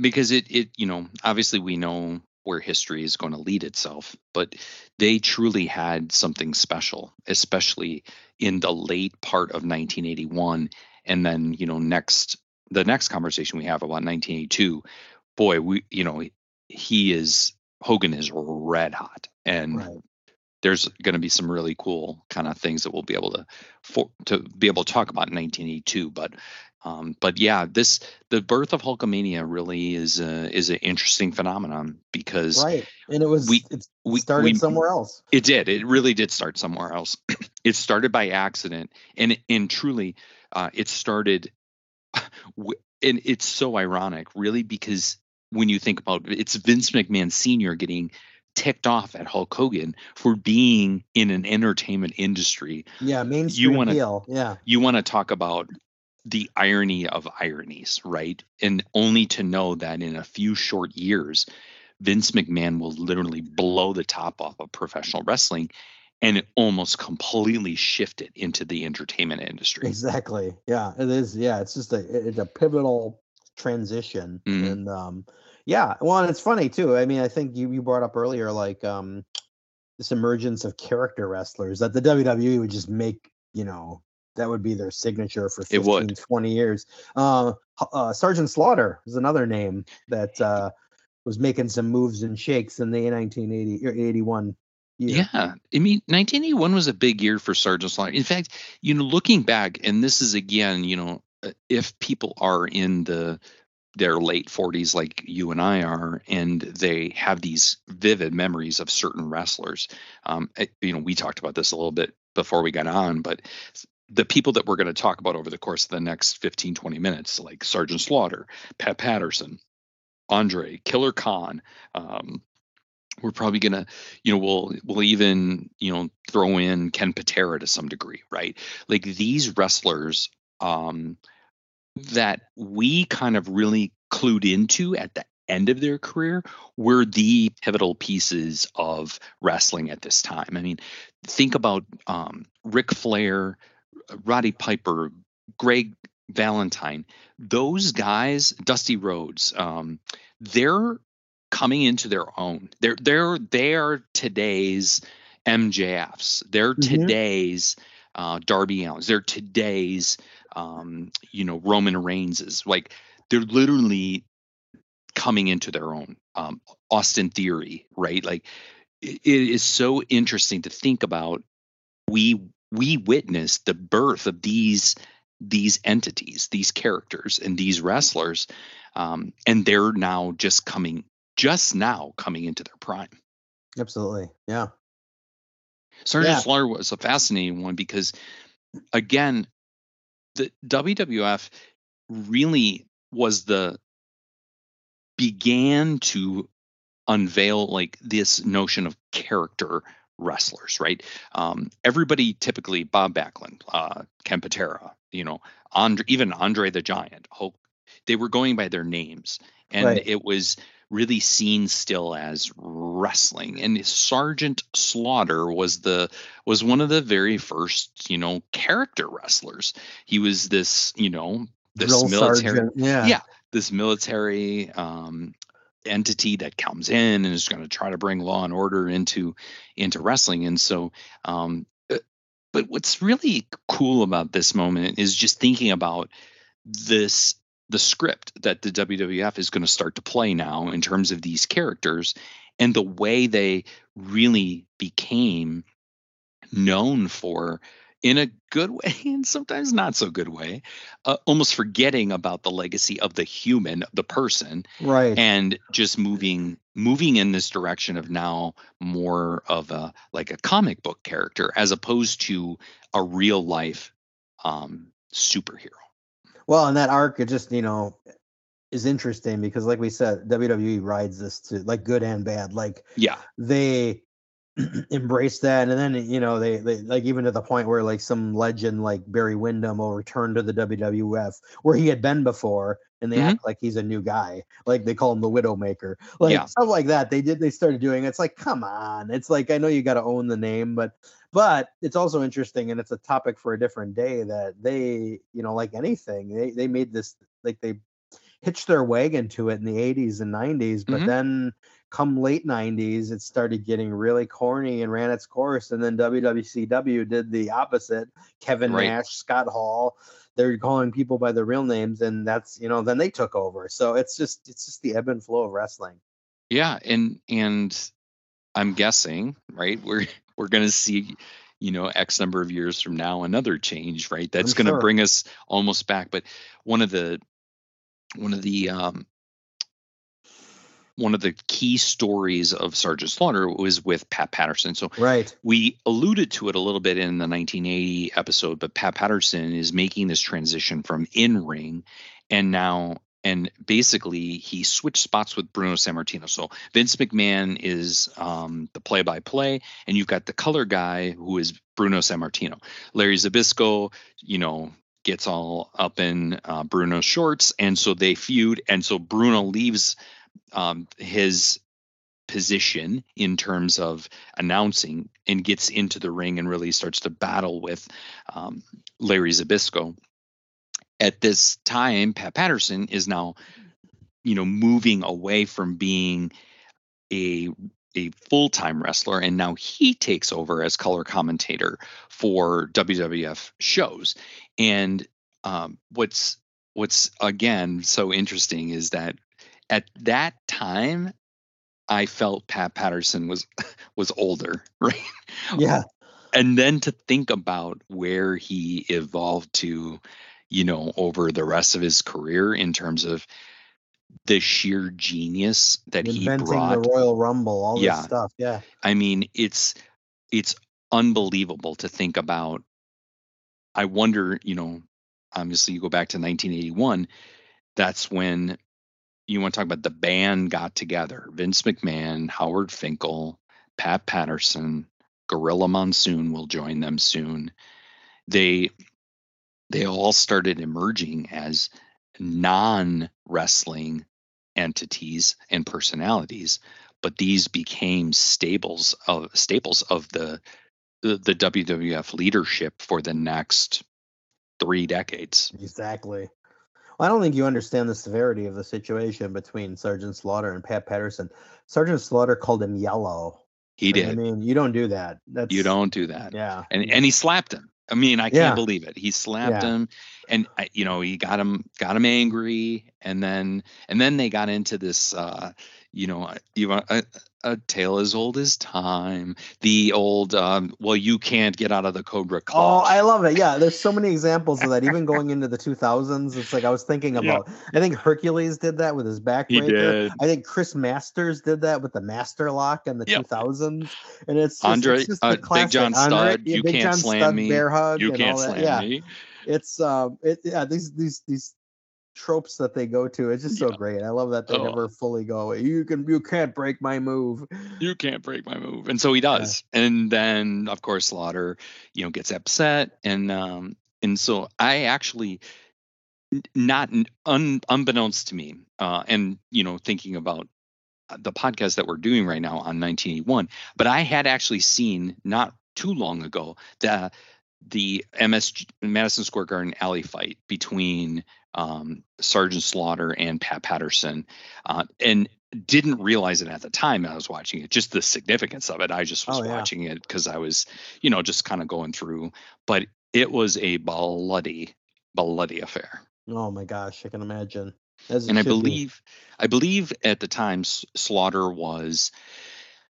[SPEAKER 2] because it it you know obviously we know where history is going to lead itself but they truly had something special especially in the late part of 1981 and then you know next the next conversation we have about 1982 boy we you know he is hogan is red hot and
[SPEAKER 1] Right.
[SPEAKER 2] there's going to be some really cool kind of things that we'll be able to for to be able to talk about in 1982 but um but yeah this the birth of hulkamania really is a is an interesting phenomenon because
[SPEAKER 1] Right. And it was
[SPEAKER 2] we-
[SPEAKER 1] it started
[SPEAKER 2] we-
[SPEAKER 1] somewhere else.
[SPEAKER 2] it did it really did start somewhere else it started by accident and and truly uh it started and it's so ironic really because when you think about it, it's Vince McMahon senior getting ticked off at Hulk Hogan for being in an entertainment industry
[SPEAKER 1] Yeah, mainstream
[SPEAKER 2] wanna-
[SPEAKER 1] appeal. Yeah.
[SPEAKER 2] you want to talk about the irony of ironies, right? And only to know that in a few short years, Vince McMahon will literally blow the top off of professional wrestling and it almost completely shift it into the entertainment industry.
[SPEAKER 1] Exactly. Yeah, it is. Yeah, it's just a it's a pivotal transition.
[SPEAKER 2] Mhm.
[SPEAKER 1] And um yeah, well, and it's funny too. I mean, I think you you brought up earlier like um this emergence of character wrestlers that the WWE would just make, you know, that would be their signature for 15,
[SPEAKER 2] It would.
[SPEAKER 1] 20 years. Uh, uh Sergeant Slaughter is another name that uh was making some moves and shakes in the 1980 or 81 year.
[SPEAKER 2] Yeah, I mean, 1981 was a big year for Sergeant Slaughter. In fact, you know, looking back, and this is again, you know, uh, if people are in the their late 40s like you and I are, and they have these vivid memories of certain wrestlers. Um, eh, you know, we talked about this a little bit before we got on, but the people that we're going to talk about over the course of the next 15, 20 minutes, like Sergeant Slaughter, Pat Patterson, Andre, Killer Khan, um, we're probably gonna, you know, we'll we'll even, you know, throw in Ken Patera to some degree, right? Like these wrestlers um that we kind of really clued into at the end of their career were the pivotal pieces of wrestling at this time. I mean, think about um Ric Flair, Roddy Piper, Greg Valentine, those guys, Dusty Rhodes, um, they're coming into their own. They're they're they're today's MJFs. They're
[SPEAKER 1] Mhm.
[SPEAKER 2] today's uh, Darby Allins. They're today's um, you know Roman Reigns's. Like they're literally coming into their own. Um, Austin Theory, right? Like it, it is so interesting to think about. We we witnessed the birth of these these entities, these characters, and these wrestlers, um, and they're now just coming, just now coming into their prime.
[SPEAKER 1] Absolutely. Yeah.
[SPEAKER 2] Sergeant
[SPEAKER 1] Yeah.
[SPEAKER 2] Slaughter was a fascinating one because, again, the WWF really was the began to unveil like this notion of character wrestlers, right? Um, everybody typically Bob Backlund, uh, Ken Patera, you know, Andre, even Andre the Giant, Hulk, they were going by their names, and
[SPEAKER 1] Right.
[SPEAKER 2] it was really seen still as wrestling. And Sergeant Slaughter was the was one of the very first, you know, character wrestlers. He was this, you know, this
[SPEAKER 1] Drill
[SPEAKER 2] military
[SPEAKER 1] sergeant. Yeah.
[SPEAKER 2] Yeah. this military um, entity that comes in and is going to try to bring law and order into into wrestling. And so um uh, but what's really cool about this moment is just thinking about this the script that the WWF is going to start to play now in terms of these characters and the way they really became known for in a good way and sometimes not so good way uh, almost forgetting about the legacy of the human the person
[SPEAKER 1] Right.
[SPEAKER 2] and just moving moving in this direction of now more of a like a comic book character as opposed to a real life um superhero
[SPEAKER 1] Well, and that arc, it just you know, is interesting because, like we said, WWE rides this to like good and bad. Like
[SPEAKER 2] yeah
[SPEAKER 1] they embrace that, and then you know they they like even to the point where like some legend like Barry Windham will return to the WWF where he had been before, and they
[SPEAKER 2] Mhm.
[SPEAKER 1] act like he's a new guy. Like they call him the Widowmaker, like
[SPEAKER 2] Yeah.
[SPEAKER 1] stuff like that. They did. They started doing. It's like, come on. It's like I know you got to own the name, but but it's also interesting, and it's a topic for a different day. That they, you know, like anything, they they made this like they hitched their wagon to it in the 80s and 90s, but
[SPEAKER 2] Mhm.
[SPEAKER 1] then come late 90s, it started getting really corny and ran its course. And then WWCW did the opposite. Kevin
[SPEAKER 2] Right.
[SPEAKER 1] Nash, Scott Hall, they're calling people by their real names, and that's you know, then they took over. So it's just it's just the ebb and flow of wrestling.
[SPEAKER 2] yeah and and i'm guessing right we're we're going to see you know x number of years from now another change right that's going to
[SPEAKER 1] sure.
[SPEAKER 2] bring us almost back but one of the one of the um one of the key stories of Sergeant Slaughter was with Pat Patterson. So
[SPEAKER 1] Right.
[SPEAKER 2] we alluded to it a little bit in the 1980 episode, but Pat Patterson is making this transition from in ring and now and basically he switched spots with Bruno Sammartino. So Vince McMahon is um, the play-by-play, and you've got the color guy who is Bruno Sammartino. Larry Zbyszko, you know, gets all up in uh, Bruno's shorts, and so they feud, and so Bruno leaves um, his position in terms of announcing and gets into the ring and really starts to battle with um, Larry Zbyszko. At this time, Pat Patterson is now, you know, moving away from being a a full-time wrestler and now he takes over as color commentator for WWF shows. And um, what's what's again so interesting is that at that time I felt Pat Patterson was was older, right?
[SPEAKER 1] Yeah.
[SPEAKER 2] And then to think about where he evolved to, you know, over the rest of his career in terms of the sheer genius that he
[SPEAKER 1] Inventing
[SPEAKER 2] brought.
[SPEAKER 1] the Royal Rumble, all
[SPEAKER 2] Yeah.
[SPEAKER 1] this stuff. Yeah.
[SPEAKER 2] I mean, it's it's unbelievable to think about. I wonder, you know, obviously you go back to 1981. That's when you want to talk about the band got together: Vince McMahon, Howard Finkel, Pat Patterson, Gorilla Monsoon will join them soon. They they all started emerging as non-wrestling entities and personalities but these became staples of staples of the, the the WWF leadership for the next three decades.
[SPEAKER 1] Exactly. I don't think you understand the severity of the situation between Sergeant Slaughter and Pat Patterson. Sergeant Slaughter called him yellow.
[SPEAKER 2] He did.
[SPEAKER 1] I mean, you don't do that. That's
[SPEAKER 2] you don't do that.
[SPEAKER 1] Yeah.
[SPEAKER 2] And and he slapped him. I mean, I can't
[SPEAKER 1] Yeah.
[SPEAKER 2] believe it. He slapped
[SPEAKER 1] Yeah.
[SPEAKER 2] him, and you know he got him got him angry, and then and then they got into this. uh you know, you want- I, a tale as old as time. The old, um, well, you can't get out of the Cobra Clutch.
[SPEAKER 1] Oh, I love it. Yeah, there's so many examples of that. Even going into the 2000s, it's like I was thinking
[SPEAKER 2] Yeah.
[SPEAKER 1] about. I think Hercules did that with his
[SPEAKER 2] He
[SPEAKER 1] backbreaker.
[SPEAKER 2] did.
[SPEAKER 1] I think Chris Masters did that with the Master Lock in the
[SPEAKER 2] Yep.
[SPEAKER 1] 2000s. And it's just,
[SPEAKER 2] Andre,
[SPEAKER 1] it's just the
[SPEAKER 2] uh, Big
[SPEAKER 1] classic.
[SPEAKER 2] John
[SPEAKER 1] Andre-
[SPEAKER 2] Studd,
[SPEAKER 1] yeah,
[SPEAKER 2] you
[SPEAKER 1] Big
[SPEAKER 2] can't
[SPEAKER 1] John
[SPEAKER 2] slam
[SPEAKER 1] Studd,
[SPEAKER 2] me.
[SPEAKER 1] Bear hug.
[SPEAKER 2] You
[SPEAKER 1] and
[SPEAKER 2] can't
[SPEAKER 1] all that.
[SPEAKER 2] slam
[SPEAKER 1] yeah.
[SPEAKER 2] me.
[SPEAKER 1] It's um, it yeah these these these tropes that they go to. It's just so
[SPEAKER 2] Yeah.
[SPEAKER 1] great. I love that they
[SPEAKER 2] Oh.
[SPEAKER 1] never fully go away. You can you can't break my move.
[SPEAKER 2] You can't break my move, and so he does. And then, of course, Slaughter, you know, gets upset, and um, and so I actually, not un, unbeknownst to me, uh, and you know, thinking about uh, the podcast that we're doing right now on 1981, but I had actually seen not too long ago the the MS Madison Square Garden alley fight between um, Sergeant Slaughter and Pat Patterson, uh, and didn't realize it at the time I was watching it, just the significance of it. I just was
[SPEAKER 1] Oh, yeah.
[SPEAKER 2] watching it because I was, you know, just kind of going through. But it was a bloody, bloody affair.
[SPEAKER 1] Oh my gosh, I can imagine.
[SPEAKER 2] And I
[SPEAKER 1] should be.
[SPEAKER 2] believe, I believe at the time S- Slaughter was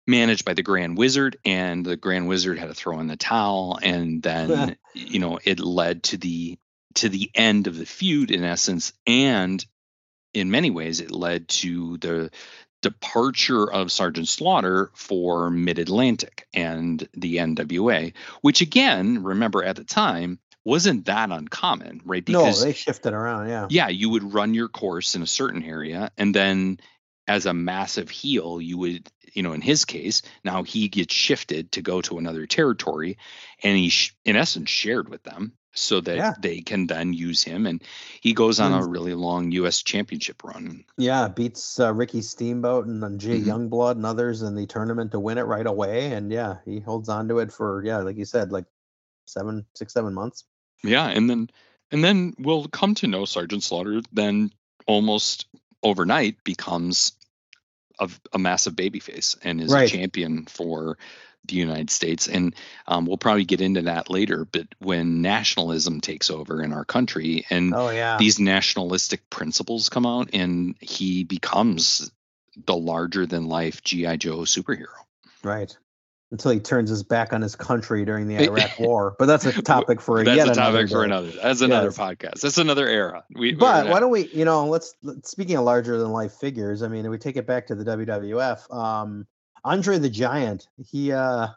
[SPEAKER 2] managed by the Grand Wizard, and the Grand Wizard had to throw in the towel, and then you know it led to the to the end of the feud in essence, and in many ways it led to the departure of Sergeant Slaughter for Mid Atlantic and the NWA, which again, remember at the time wasn't that uncommon, right?
[SPEAKER 1] no, they shifted around. Yeah.
[SPEAKER 2] yeah, you would run your course in a certain area, and then as a massive heel, you would, you know, in his case, now he gets shifted to go to another territory, and he, sh- in essence, shared with them so that
[SPEAKER 1] Yeah.
[SPEAKER 2] they can then use him, and he goes on a really long U.S. championship run.
[SPEAKER 1] Yeah, beats uh, Ricky Steamboat and then Jay
[SPEAKER 2] Mhm.
[SPEAKER 1] Youngblood and others in the tournament to win it right away. And yeah, he holds on to it for yeah, like you said, like seven, six, seven months.
[SPEAKER 2] Yeah, and then and then we'll come to know Sergeant Slaughter then almost overnight becomes a, a massive babyface and is
[SPEAKER 1] Right.
[SPEAKER 2] a champion for the United States. And um, we'll probably get into that later. But when nationalism takes over in our country and
[SPEAKER 1] Oh yeah,
[SPEAKER 2] these nationalistic principles come out, and he becomes the larger than life GI Joe superhero.
[SPEAKER 1] right. Until he turns his back on his country during the Iraq War, but that's a topic for
[SPEAKER 2] That's
[SPEAKER 1] yet
[SPEAKER 2] a
[SPEAKER 1] another
[SPEAKER 2] topic for
[SPEAKER 1] day.
[SPEAKER 2] another. That's another
[SPEAKER 1] Yes.
[SPEAKER 2] podcast. That's another era. We,
[SPEAKER 1] But why don't we, you know, let's, speaking of larger than life figures. I mean, if we take it back to the WWF, um, Andre the Giant, he uh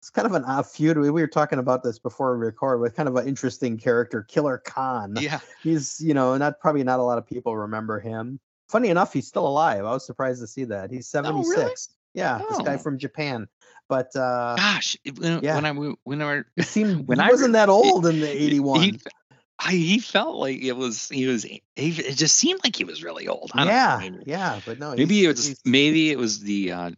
[SPEAKER 1] it's kind of an odd feud. We we were talking about this before we record with kind of an interesting character, Killer Khan.
[SPEAKER 2] Yeah.
[SPEAKER 1] He's, you know, not probably not a lot of people remember him. Funny enough, he's still alive. I was surprised to see that. He's 76.
[SPEAKER 2] Oh, really?
[SPEAKER 1] Yeah, this guy
[SPEAKER 2] Oh.
[SPEAKER 1] from Japan. But uh
[SPEAKER 2] Gosh, when,
[SPEAKER 1] Yeah.
[SPEAKER 2] when I when I
[SPEAKER 1] he seemed
[SPEAKER 2] when
[SPEAKER 1] he
[SPEAKER 2] I
[SPEAKER 1] wasn't that old in the 81.
[SPEAKER 2] He, I, he felt like it was he was he, it just seemed like he was really old. I don't know,
[SPEAKER 1] yeah, yeah, but no,
[SPEAKER 2] maybe it was maybe it was the uh,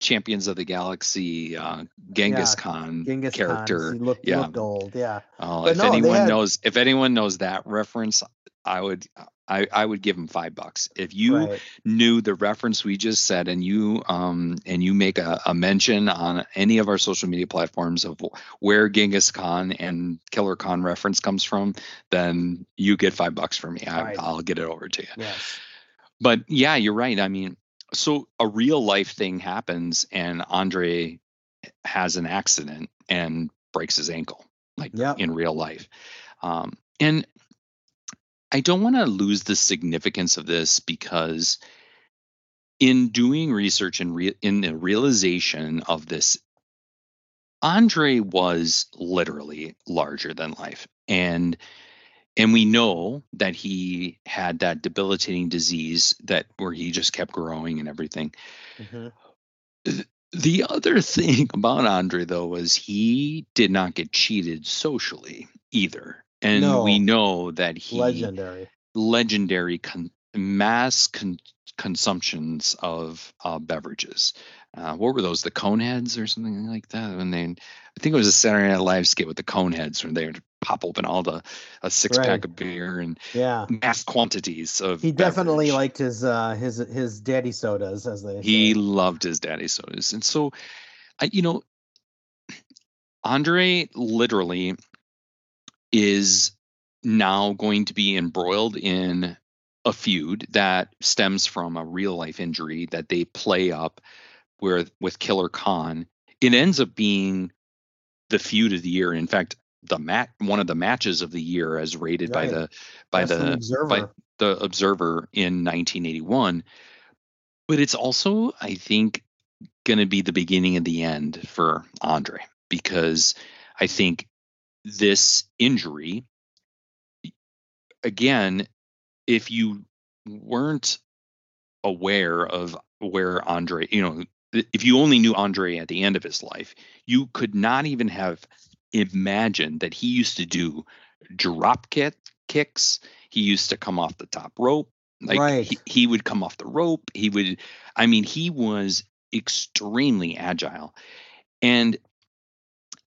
[SPEAKER 2] Champions of the Galaxy uh, Genghis
[SPEAKER 1] Yeah,
[SPEAKER 2] Khan
[SPEAKER 1] Genghis Khan,
[SPEAKER 2] character.
[SPEAKER 1] He looked,
[SPEAKER 2] yeah.
[SPEAKER 1] looked old. Yeah.
[SPEAKER 2] Oh,
[SPEAKER 1] But
[SPEAKER 2] if
[SPEAKER 1] no,
[SPEAKER 2] anyone
[SPEAKER 1] had-
[SPEAKER 2] knows if anyone knows that reference, I would I, I would give him five bucks. If you
[SPEAKER 1] right.
[SPEAKER 2] knew the reference we just said and you um and you make a, a mention on any of our social media platforms of where Genghis Khan and Killer Khan reference comes from, then you get five bucks from me. I,
[SPEAKER 1] Right.
[SPEAKER 2] I'll get it over to you.
[SPEAKER 1] Yes.
[SPEAKER 2] But yeah, you're right. I mean, so a real life thing happens and Andre has an accident and breaks his ankle, like
[SPEAKER 1] Yep.
[SPEAKER 2] in real life. Um, and I don't want to lose the significance of this because in doing research and re- in the realization of this, Andre was literally larger than life. And and we know that he had that debilitating disease that where he just kept growing and everything.
[SPEAKER 1] Mhm.
[SPEAKER 2] The other thing about Andre though was he did not get cheated socially either. And we know that he
[SPEAKER 1] Legendary.
[SPEAKER 2] legendary con- mass con- consumptions of uh, beverages. Uh, what were those? The Coneheads or something like that? When they, I think it was a Saturday Night Live skit with the Coneheads when they would pop open all the a six
[SPEAKER 1] Right.
[SPEAKER 2] pack of beer and
[SPEAKER 1] Yeah.
[SPEAKER 2] mass quantities of.
[SPEAKER 1] He definitely
[SPEAKER 2] beverage.
[SPEAKER 1] liked his uh his his daddy sodas as they
[SPEAKER 2] He
[SPEAKER 1] say.
[SPEAKER 2] loved his daddy sodas, and so, I you know, Andre literally is now going to be embroiled in a feud that stems from a real life injury that they play up where with Killer Khan, it ends up being the feud of the year. In fact, the mat one of the matches of the year as rated by the by
[SPEAKER 1] Wrestling
[SPEAKER 2] the
[SPEAKER 1] Observer.
[SPEAKER 2] by the Observer in 1981. But it's also, I think, going to be the beginning of the end for Andre because I think this injury, again, if you weren't aware of where Andre, you know, if you only knew Andre at the end of his life, you could not even have imagined that he used to do drop kick kicks. He used to come off the top rope. Like
[SPEAKER 1] Right.
[SPEAKER 2] he, he would come off the rope. He would, I mean, he was extremely agile. And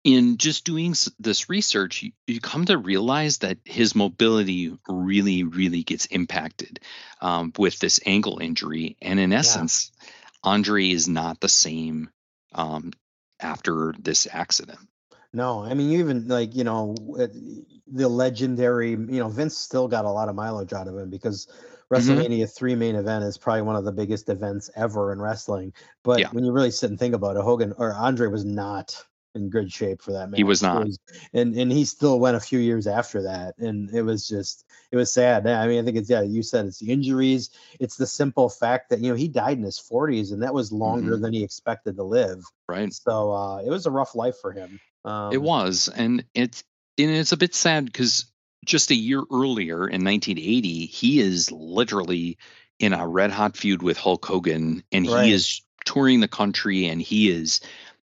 [SPEAKER 2] in just doing this research, you, you come to realize that his mobility really, really gets impacted um, with this ankle injury. And in essence, Andre is not the same um, after this accident.
[SPEAKER 1] No, I mean, you even like you know the legendary. You know, Vince still got a lot of mileage out of him because
[SPEAKER 2] Mm-hmm.
[SPEAKER 1] WrestleMania three main event is probably one of the biggest events ever in wrestling. But
[SPEAKER 2] Yeah.
[SPEAKER 1] when you really sit and think about it, Hogan or Andre was not in good shape for that match.
[SPEAKER 2] He was not.
[SPEAKER 1] and and he still went a few years after that, and it was just it was sad. I mean, I think it's yeah. You said it's the injuries. It's the simple fact that you know he died in his forties, and that was longer
[SPEAKER 2] Mm-hmm.
[SPEAKER 1] than he expected to live.
[SPEAKER 2] Right.
[SPEAKER 1] So uh, it was a rough life for him. Um,
[SPEAKER 2] it was, and it's and it's a bit sad because just a year earlier in 1980, he is literally in a red hot feud with Hulk Hogan, and
[SPEAKER 1] Right.
[SPEAKER 2] he is touring the country, and he is,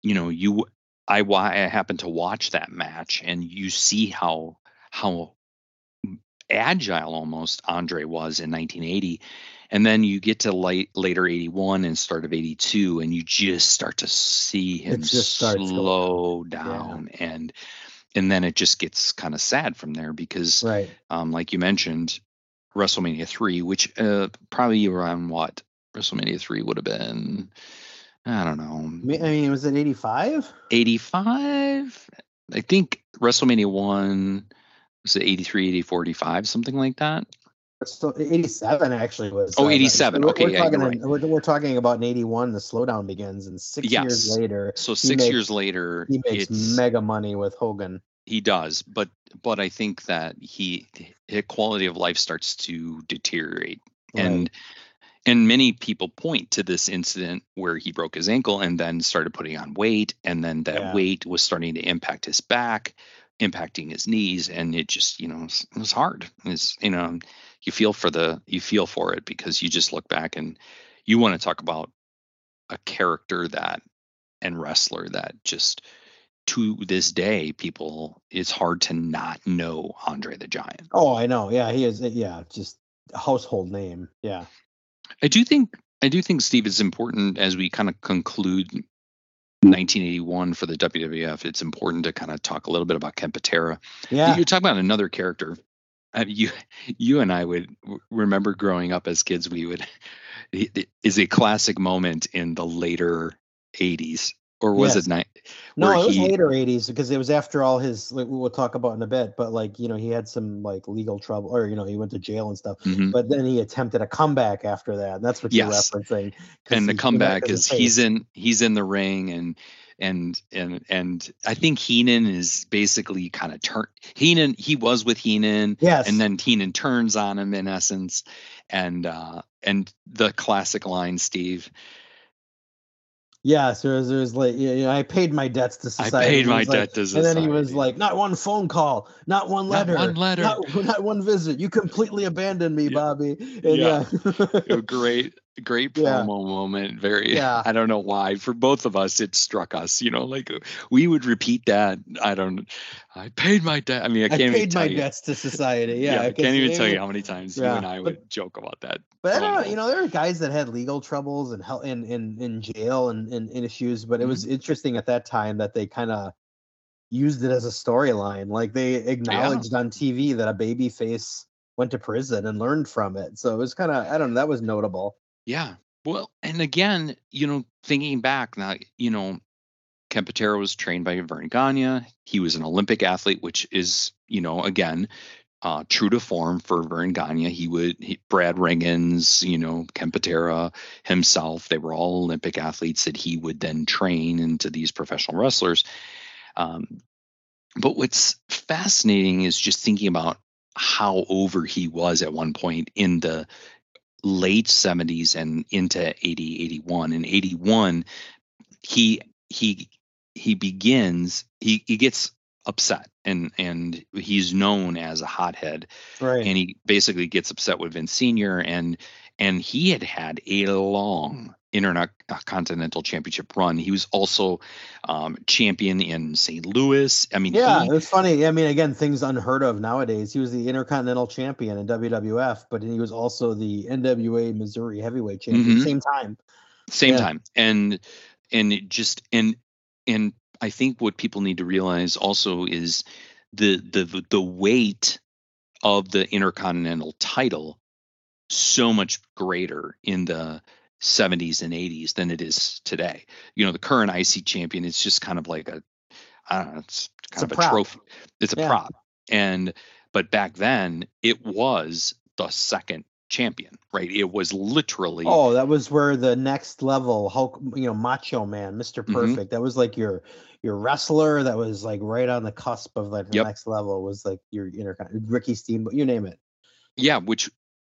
[SPEAKER 2] you know, you I why I happened to watch that match, and you see how how agile almost Andre was in 1980. And then you get to late later 81 and start of 82, and you just start to see him
[SPEAKER 1] just starts going
[SPEAKER 2] slow
[SPEAKER 1] Yeah.
[SPEAKER 2] down. And and then it just gets kind of sad from there because
[SPEAKER 1] Right.
[SPEAKER 2] um, like you mentioned, WrestleMania 3, which uh, probably around what? WrestleMania 3 would have been, I don't know,
[SPEAKER 1] I mean, was it 85?
[SPEAKER 2] 85 i think wrestlemania 1 was it 83 84 85 something like that
[SPEAKER 1] So 87 actually was.
[SPEAKER 2] Oh,
[SPEAKER 1] uh,
[SPEAKER 2] 87.
[SPEAKER 1] We're,
[SPEAKER 2] Okay,
[SPEAKER 1] we're
[SPEAKER 2] yeah,
[SPEAKER 1] talking.
[SPEAKER 2] right.
[SPEAKER 1] We're, we're talking about in 81. The slowdown begins, and six
[SPEAKER 2] Yes.
[SPEAKER 1] years later,
[SPEAKER 2] so six
[SPEAKER 1] makes-
[SPEAKER 2] years later
[SPEAKER 1] he makes mega money with Hogan.
[SPEAKER 2] he does but but i think that he his quality of life starts to deteriorate and and many people point to this incident where he broke his ankle and then started putting on weight and then that
[SPEAKER 1] Yeah.
[SPEAKER 2] weight was starting to impact his back impacting his knees and it just you know it was, hard it's you know you feel for the you feel for it because you just look back and you want to talk about a character that and wrestler that just to this day people it's hard to not know andre the giant
[SPEAKER 1] Oh, I know. Yeah, he is. Yeah, just household name. Yeah.
[SPEAKER 2] I do think I do think Steve it's important as we kind of conclude 1981 for the WWF. It's important to kind of talk a little bit about Ken Patera.
[SPEAKER 1] Yeah.
[SPEAKER 2] you're talking about another character. Uh, you you and I would remember growing up as kids. We would is a classic moment in the later 80s or was
[SPEAKER 1] Yes.
[SPEAKER 2] it night?
[SPEAKER 1] No, it was
[SPEAKER 2] he-
[SPEAKER 1] later 80s because it was after all his. Like, we'll talk about in a bit, but like you know, he had some like legal trouble, or you know, he went to jail and stuff.
[SPEAKER 2] Mhm.
[SPEAKER 1] But then he attempted a comeback after that. And that's what
[SPEAKER 2] Yes.
[SPEAKER 1] you're referencing.
[SPEAKER 2] and the
[SPEAKER 1] he came out
[SPEAKER 2] comeback is he's in he's in the ring and and and and I think Heenan is basically kind of turn Heenan he was with Heenan
[SPEAKER 1] Yes.
[SPEAKER 2] and then Heenan turns on him in essence and uh and the classic line Steve
[SPEAKER 1] Yeah, so it was, it was like, yeah, yeah, I paid my debts to society.
[SPEAKER 2] I
[SPEAKER 1] society.
[SPEAKER 2] paid my
[SPEAKER 1] like-
[SPEAKER 2] debt to
[SPEAKER 1] And then he was like, not one phone call, not one letter, Not
[SPEAKER 2] one letter."
[SPEAKER 1] not, not one visit. You completely abandoned me,
[SPEAKER 2] Yeah.
[SPEAKER 1] Bobby. And
[SPEAKER 2] Yeah.
[SPEAKER 1] yeah,
[SPEAKER 2] a great great
[SPEAKER 1] Yeah.
[SPEAKER 2] promo moment very
[SPEAKER 1] Yeah.
[SPEAKER 2] I don't know why for both of us it struck us you know like we would repeat that I don't I paid my debt I mean I
[SPEAKER 1] I
[SPEAKER 2] can't even
[SPEAKER 1] paid
[SPEAKER 2] tell
[SPEAKER 1] my
[SPEAKER 2] you
[SPEAKER 1] dets to society.
[SPEAKER 2] yeah,
[SPEAKER 1] Yeah,
[SPEAKER 2] I can't even tell you how many times you and I
[SPEAKER 1] but-
[SPEAKER 2] would joke about that
[SPEAKER 1] But I don't know, you know, there are guys that had legal troubles and hell in in in jail and, and, and issues, but it was
[SPEAKER 2] Mm-hmm.
[SPEAKER 1] interesting at that time that they kind of used it as a storyline. Like they acknowledged on TV that a baby face went to prison and learned from it. So it was kind of I don't know, that was notable.
[SPEAKER 2] Yeah. Well, and again, you know, thinking back now, you know, Ken Patera was trained by Verne Gagne. He was an Olympic athlete, which is, you know, again, uh, true to form for Verne Gagne. He would he, Brad Rheingans, you know, Ken himself. They were all Olympic athletes that he would then train into these professional wrestlers. Um, but what's fascinating is just thinking about how over he was at one point in the late 70s and into 80 81 and 81 he he he begins he he gets upset and and he's known as a hothead
[SPEAKER 1] Right.
[SPEAKER 2] and he basically gets upset with Vince Senior and and he had had a long intercontinental championship run. He was also um, champion in St. Louis. I mean,
[SPEAKER 1] yeah,
[SPEAKER 2] he,
[SPEAKER 1] it was funny. I mean, again, things unheard of nowadays. He was the Intercontinental Champion in WWF, but he was also the NWA Missouri Heavyweight Champion.
[SPEAKER 2] Mhm.
[SPEAKER 1] Same time.
[SPEAKER 2] same
[SPEAKER 1] Yeah.
[SPEAKER 2] time and and it just and and i think what people need to realize also is the the the weight of the intercontinental title so much greater in the 70s and 80s than it is today you know the current ic champion is just kind of like a i don't know it's kind
[SPEAKER 1] It's
[SPEAKER 2] of a,
[SPEAKER 1] prop.
[SPEAKER 2] trophy it's a
[SPEAKER 1] Yeah.
[SPEAKER 2] prop and but back then it was the second champion right it was literally
[SPEAKER 1] Oh, that was where the next level Hulk, you know, Macho Man, Mister
[SPEAKER 2] Mhm.
[SPEAKER 1] Perfect. That was like your your wrestler. That was like right on the cusp of like the
[SPEAKER 2] Yep.
[SPEAKER 1] next level. Was like your intercon Ricky Steamboat, you name it.
[SPEAKER 2] Yeah, which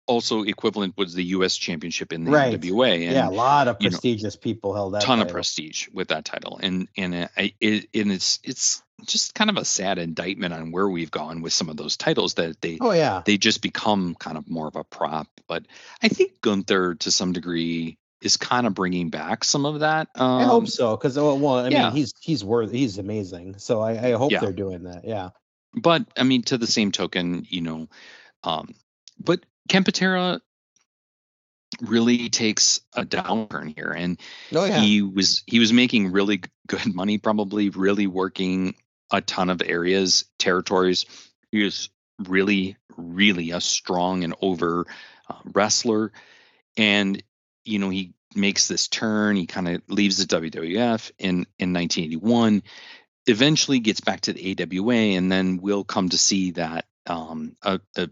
[SPEAKER 2] also equivalent was the U.S. Championship in the
[SPEAKER 1] Right.
[SPEAKER 2] NWA, and
[SPEAKER 1] yeah, a lot of
[SPEAKER 2] you know,
[SPEAKER 1] prestigious people held that.
[SPEAKER 2] ton of prestige with that title, and and uh, I, it, and it's it's just kind of a sad indictment on where we've gone with some of those titles that they
[SPEAKER 1] Oh yeah,
[SPEAKER 2] they just become kind of more of a prop. But I think Gunther to some degree is kind of bringing back some of that. Um,
[SPEAKER 1] I hope so. Because well, well, I
[SPEAKER 2] yeah.
[SPEAKER 1] mean, he's he's worth he's amazing. So I, I hope
[SPEAKER 2] Yeah.
[SPEAKER 1] they're doing that. Yeah.
[SPEAKER 2] But I mean, to the same token, you know, um, but Ken Patera really takes a downturn here, and
[SPEAKER 1] Oh yeah.
[SPEAKER 2] he was he was making really good money probably really working a ton of areas territories he was really really a strong and over uh, wrestler and you know he makes this turn he kind of leaves the wwf in in 1981 eventually gets back to the awa and then we'll come to see that um a, a-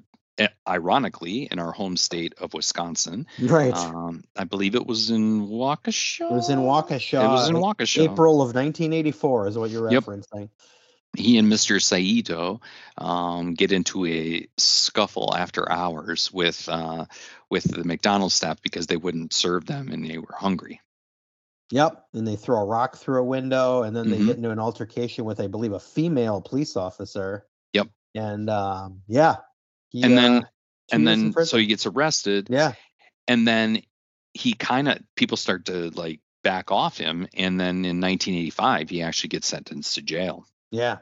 [SPEAKER 2] ironically in our home state of wisconsin
[SPEAKER 1] right.
[SPEAKER 2] um, I believe it was in Waukesha.
[SPEAKER 1] it was in Waukesha.
[SPEAKER 2] It was in Waukesha.
[SPEAKER 1] April of 1984 is what you're referencing. Yep.
[SPEAKER 2] He and Mr. Saito um, get into a scuffle after hours with uh, with the McDonald's staff because they wouldn't serve them and they were hungry.
[SPEAKER 1] Yep. And they throw a rock through a window, and then they
[SPEAKER 2] Mhm.
[SPEAKER 1] get into an altercation with, I believe, a female police officer.
[SPEAKER 2] Yep.
[SPEAKER 1] And um, yeah. He,
[SPEAKER 2] And
[SPEAKER 1] uh,
[SPEAKER 2] then
[SPEAKER 1] two
[SPEAKER 2] and then so he gets arrested
[SPEAKER 1] yeah.
[SPEAKER 2] and then he kind of people start to like back off him and then in 1985 he actually gets sentenced to jail.
[SPEAKER 1] Yeah.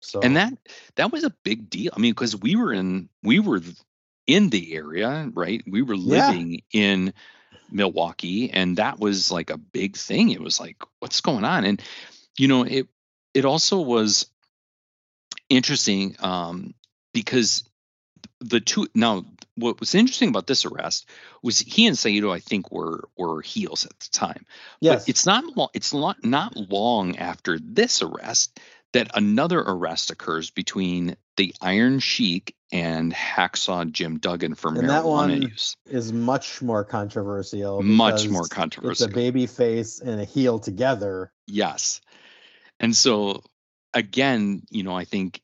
[SPEAKER 1] So
[SPEAKER 2] and that that was a big deal i mean because we were in we were in the area right we were
[SPEAKER 1] Yeah.
[SPEAKER 2] living in milwaukee and that was like a big thing it was like what's going on and you know it it also was interesting um because the two now what was interesting about this arrest was he and Saito I think were were heels at the time
[SPEAKER 1] yes.
[SPEAKER 2] but it's not long. It's not not long after this arrest that another arrest occurs between the Iron Sheik and Hacksaw Jim Duggan for
[SPEAKER 1] And that one
[SPEAKER 2] use.
[SPEAKER 1] is much more controversial.
[SPEAKER 2] Much more controversial.
[SPEAKER 1] It's a baby face and a heel together.
[SPEAKER 2] Yes, and so again, you know, I think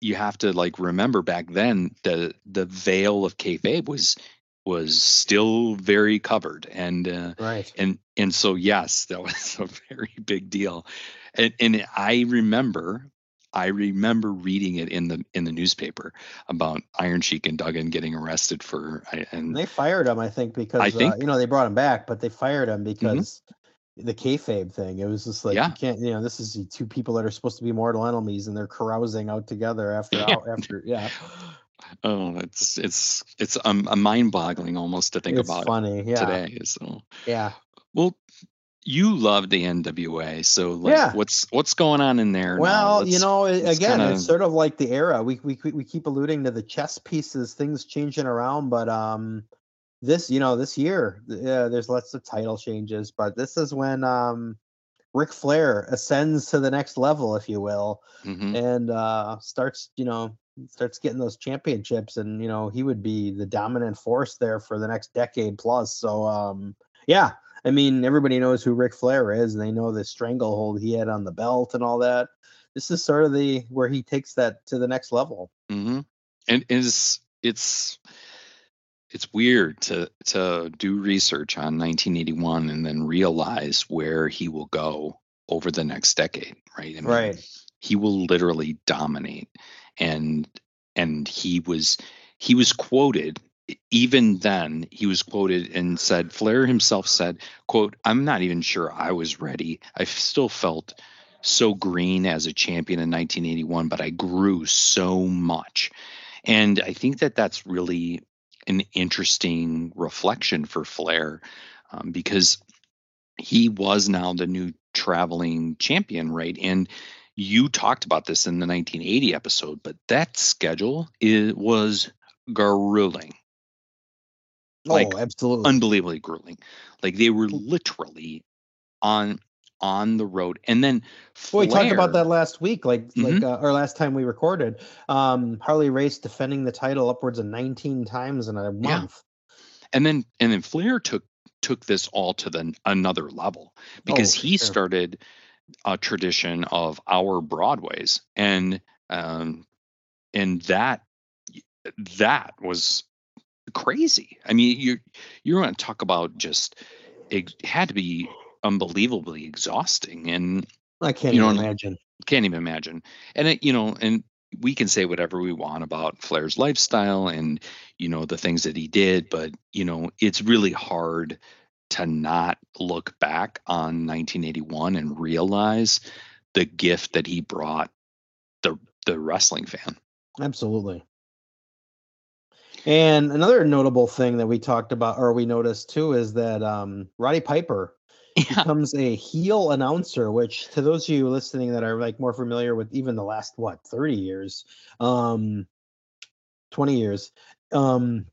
[SPEAKER 2] you have to like remember back then the the veil of kayfabe was was still very covered and. uh
[SPEAKER 1] Right.
[SPEAKER 2] and and so yes that was a very big deal and and i remember i remember reading it in the in the newspaper about iron sheik and duggan getting arrested for
[SPEAKER 1] And they fired him, I think, because
[SPEAKER 2] I
[SPEAKER 1] uh,
[SPEAKER 2] think- Mm-hmm.
[SPEAKER 1] you know they brought him back, but they fired him because the kayfabe thing. It was just like
[SPEAKER 2] Yeah.
[SPEAKER 1] you can't, you know, this is two people that are supposed to be mortal enemies, and they're carousing out together after
[SPEAKER 2] Yeah.
[SPEAKER 1] out after. Yeah,
[SPEAKER 2] oh it's it's it's um, a mind-boggling almost to think
[SPEAKER 1] it's
[SPEAKER 2] about
[SPEAKER 1] funny. Yeah,
[SPEAKER 2] today so
[SPEAKER 1] yeah.
[SPEAKER 2] well you love the nwa so like
[SPEAKER 1] Yeah.
[SPEAKER 2] what's what's going on in there now?
[SPEAKER 1] Well, you know, again,
[SPEAKER 2] kinda-
[SPEAKER 1] it's sort of like the era. We we we keep alluding to the chess pieces, things changing around, but um, this you know this year, yeah, there's lots of title changes, but this is when um, Ric Flair ascends to the next level, if you will,
[SPEAKER 2] Mhm.
[SPEAKER 1] and uh starts you know starts getting those championships, and you know he would be the dominant force there for the next decade plus. So um, yeah, I mean everybody knows who Ric Flair is, and they know the stranglehold he had on the belt and all that. This is sort of the where he takes that to the next level.
[SPEAKER 2] Mm-hmm. And it's it's it's weird to to do research on 1981 and then realize where he will go over the next decade, right? I mean,
[SPEAKER 1] Right.
[SPEAKER 2] He will literally dominate, and and he was he was quoted even then he was quoted and said flair himself said quote i'm not even sure i was ready i still felt so green as a champion in 1981 but i grew so much and i think that that's really an interesting reflection for flair um, because he was now the new traveling champion right and you talked about this in the 1980 episode but that schedule it was grueling like,
[SPEAKER 1] oh, absolutely.
[SPEAKER 2] unbelievably grueling. Like they were literally on on the road, and then
[SPEAKER 1] Well, we talked about that last week, like like
[SPEAKER 2] Mhm.
[SPEAKER 1] uh, or last time we recorded. Um, Harley Race defending the title upwards of 19 times in a month.
[SPEAKER 2] and then and then Flair took took this all to the another level because
[SPEAKER 1] Oh,
[SPEAKER 2] he
[SPEAKER 1] sure.
[SPEAKER 2] started a tradition of hour Broadways, and um, and that that was crazy. I mean, you you're going to talk about just it had to be unbelievably exhausting and
[SPEAKER 1] I can't
[SPEAKER 2] You
[SPEAKER 1] even
[SPEAKER 2] know,
[SPEAKER 1] imagine.
[SPEAKER 2] can't even imagine. And it, you know, and we can say whatever we want about Flair's lifestyle and you know the things that he did, but you know, it's really hard to not look back on 1981 and realize the gift that he brought the the wrestling fan.
[SPEAKER 1] Absolutely. And another notable thing that we talked about or we noticed too is that um, Roddy Piper
[SPEAKER 2] Yeah.
[SPEAKER 1] becomes a heel announcer, which to those of you listening that are like more familiar with even the last what 30 years, um 20 years, um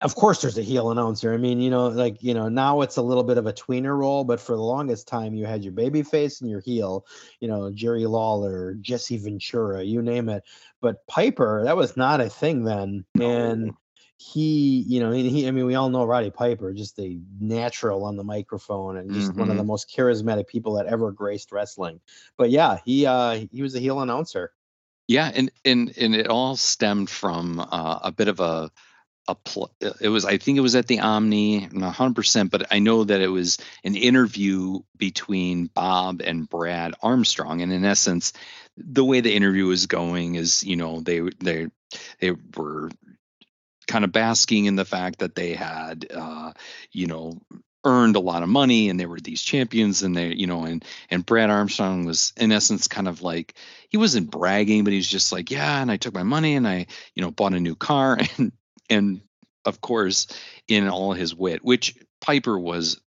[SPEAKER 1] of course there's a heel announcer. I mean, you know, like you know, now it's a little bit of a tweener role, but for the longest time you had your baby face and your heel, you know, Jerry Lawler, Jesse Ventura, you name it. But Piper, that was not a thing then. And he, you know, he, he I mean, we all know Roddy Piper, just a natural on the microphone and just one of the most charismatic people that ever graced wrestling. But yeah, he uh he was a heel announcer.
[SPEAKER 2] Yeah, and and and it all stemmed from uh, a bit of a a pl- it was I think it was at the Omni, not 100%, but I know that it was an interview between Bob and Brad Armstrong, and in essence, the way the interview was going is, you know, they they they were kind of basking in the fact that they had, uh, you know, earned a lot of money and they were these champions and they you know and and Brad Armstrong was in essence kind of like he wasn't bragging but he's just like yeah and I took my money and I you know bought a new car and and of course in all his wit which Piper was